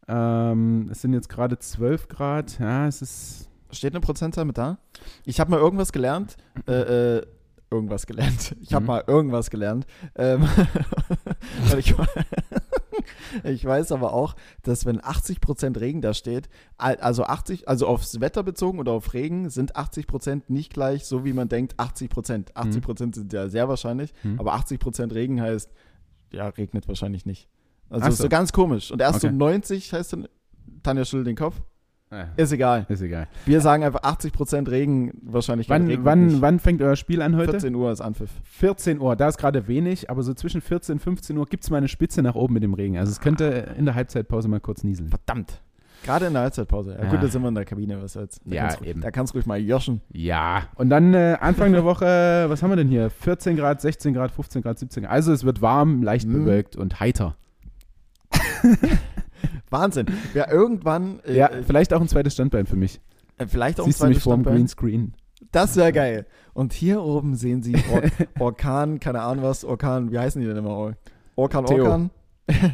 [SPEAKER 2] Ähm, es sind jetzt gerade 12 Grad. Ja, es ist.
[SPEAKER 1] Steht eine Prozentzahl mit da? Ich habe mal irgendwas gelernt. Äh, äh, irgendwas gelernt. Ich habe
[SPEAKER 2] Mhm.
[SPEAKER 1] mal irgendwas gelernt. Ähm, ich, ich weiß aber auch, dass wenn 80% Regen da steht, al- also 80, also aufs Wetter bezogen oder auf Regen, sind 80% nicht gleich so, wie man denkt, 80%. 80% sind ja sehr wahrscheinlich,
[SPEAKER 2] Mhm.
[SPEAKER 1] aber 80% Regen heißt, ja, regnet wahrscheinlich nicht. Also
[SPEAKER 2] so.
[SPEAKER 1] so ganz komisch. Und erst
[SPEAKER 2] Okay.
[SPEAKER 1] so 90 heißt dann, Tanja schüttelt den Kopf. Ist egal.
[SPEAKER 2] ist egal.
[SPEAKER 1] Wir sagen einfach 80% Regen, wahrscheinlich
[SPEAKER 2] Wann, wann, wann fängt euer Spiel an heute?
[SPEAKER 1] 14 Uhr ist Anpfiff.
[SPEAKER 2] 14 Uhr, da ist gerade wenig, aber so zwischen 14 und 15 Uhr gibt es mal eine Spitze nach oben mit dem Regen. Also es könnte in der Halbzeitpause mal kurz nieseln.
[SPEAKER 1] Verdammt. Gerade in der Halbzeitpause. Ja,
[SPEAKER 2] Ja.
[SPEAKER 1] gut, da sind wir in der Kabine, was soll's. Da
[SPEAKER 2] Ja,
[SPEAKER 1] kannst du-
[SPEAKER 2] eben.
[SPEAKER 1] Da kannst du ruhig mal joschen.
[SPEAKER 2] Ja, und dann äh, Anfang der Woche, was haben wir denn hier? 14 Grad, 16 Grad, 15 Grad, 17 Grad. Also es wird warm, leicht
[SPEAKER 1] Mhm.
[SPEAKER 2] bewölkt und heiter.
[SPEAKER 1] Wahnsinn. Ja, irgendwann, äh,
[SPEAKER 2] Ja, vielleicht auch ein zweites Standbein für mich.
[SPEAKER 1] äh, vielleicht auch
[SPEAKER 2] Siehst du
[SPEAKER 1] ein
[SPEAKER 2] mich
[SPEAKER 1] zweites
[SPEAKER 2] vor dem
[SPEAKER 1] Standbein.
[SPEAKER 2] Greenscreen?
[SPEAKER 1] Das wäre geil. Und hier oben sehen Sie Or Orkan, keine Ahnung was, Orkan, wie heißen die denn immer? Orkan,
[SPEAKER 2] Theo.
[SPEAKER 1] Orkan?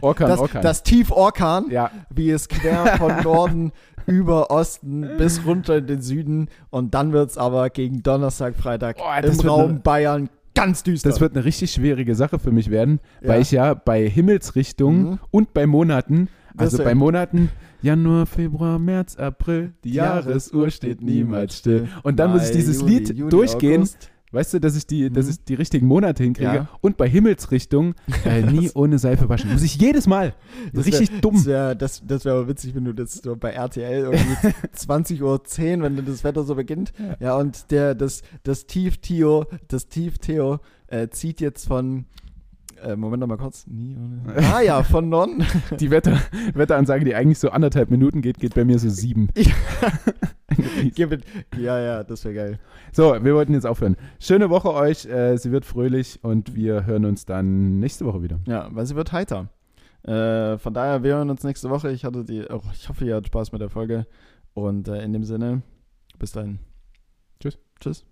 [SPEAKER 2] Orkan,
[SPEAKER 1] das,
[SPEAKER 2] Orkan.
[SPEAKER 1] das Tief Orkan,
[SPEAKER 2] ja,
[SPEAKER 1] wie es quer von Norden über Osten bis runter in den Süden. Und dann wird es aber gegen Donnerstag, Freitag
[SPEAKER 2] Oh,
[SPEAKER 1] im Raum
[SPEAKER 2] eine-
[SPEAKER 1] Bayern ganz düster.
[SPEAKER 2] das wird eine richtig schwierige Sache für mich werden,
[SPEAKER 1] Ja.
[SPEAKER 2] weil ich ja bei Himmelsrichtungen
[SPEAKER 1] Mhm.
[SPEAKER 2] und bei Monaten, also bei Monaten Januar, Februar, März, April, die Jahresuhr steht niemals still. Und dann muss ich
[SPEAKER 1] Mai,
[SPEAKER 2] dieses
[SPEAKER 1] Juni,
[SPEAKER 2] Lied
[SPEAKER 1] Juli,
[SPEAKER 2] durchgehen.
[SPEAKER 1] August.
[SPEAKER 2] Weißt du, dass ich die, dass
[SPEAKER 1] Mhm.
[SPEAKER 2] ich die richtigen Monate hinkriege
[SPEAKER 1] Ja.
[SPEAKER 2] und bei Himmelsrichtung äh, nie ohne Seife waschen. Muss ich jedes Mal.
[SPEAKER 1] Das
[SPEAKER 2] richtig
[SPEAKER 1] wär,
[SPEAKER 2] dumm.
[SPEAKER 1] Das wäre das, das wär aber witzig, wenn du das so bei RTL irgendwie 20.10 Uhr, wenn dann das Wetter so beginnt. Ja, und der, das, das Tief Theo, das Tief Theo äh, zieht jetzt von. Äh, Moment noch mal kurz. Nie ohne. Ah ja, von Norden.
[SPEAKER 2] Die Wetter, Wetteransage, die eigentlich so anderthalb Minuten geht, geht bei mir so sieben.
[SPEAKER 1] Ja, ja, das wäre geil.
[SPEAKER 2] So, wir wollten jetzt aufhören. Schöne Woche euch. Äh, sie wird fröhlich und wir hören uns dann nächste Woche wieder.
[SPEAKER 1] Ja, weil sie wird heiter. Äh, von daher, wir hören uns nächste Woche. Ich hatte die, oh, ich hoffe, ihr hattet Spaß mit der Folge. Und äh, in dem Sinne, bis dahin.
[SPEAKER 2] Tschüss.
[SPEAKER 1] Tschüss.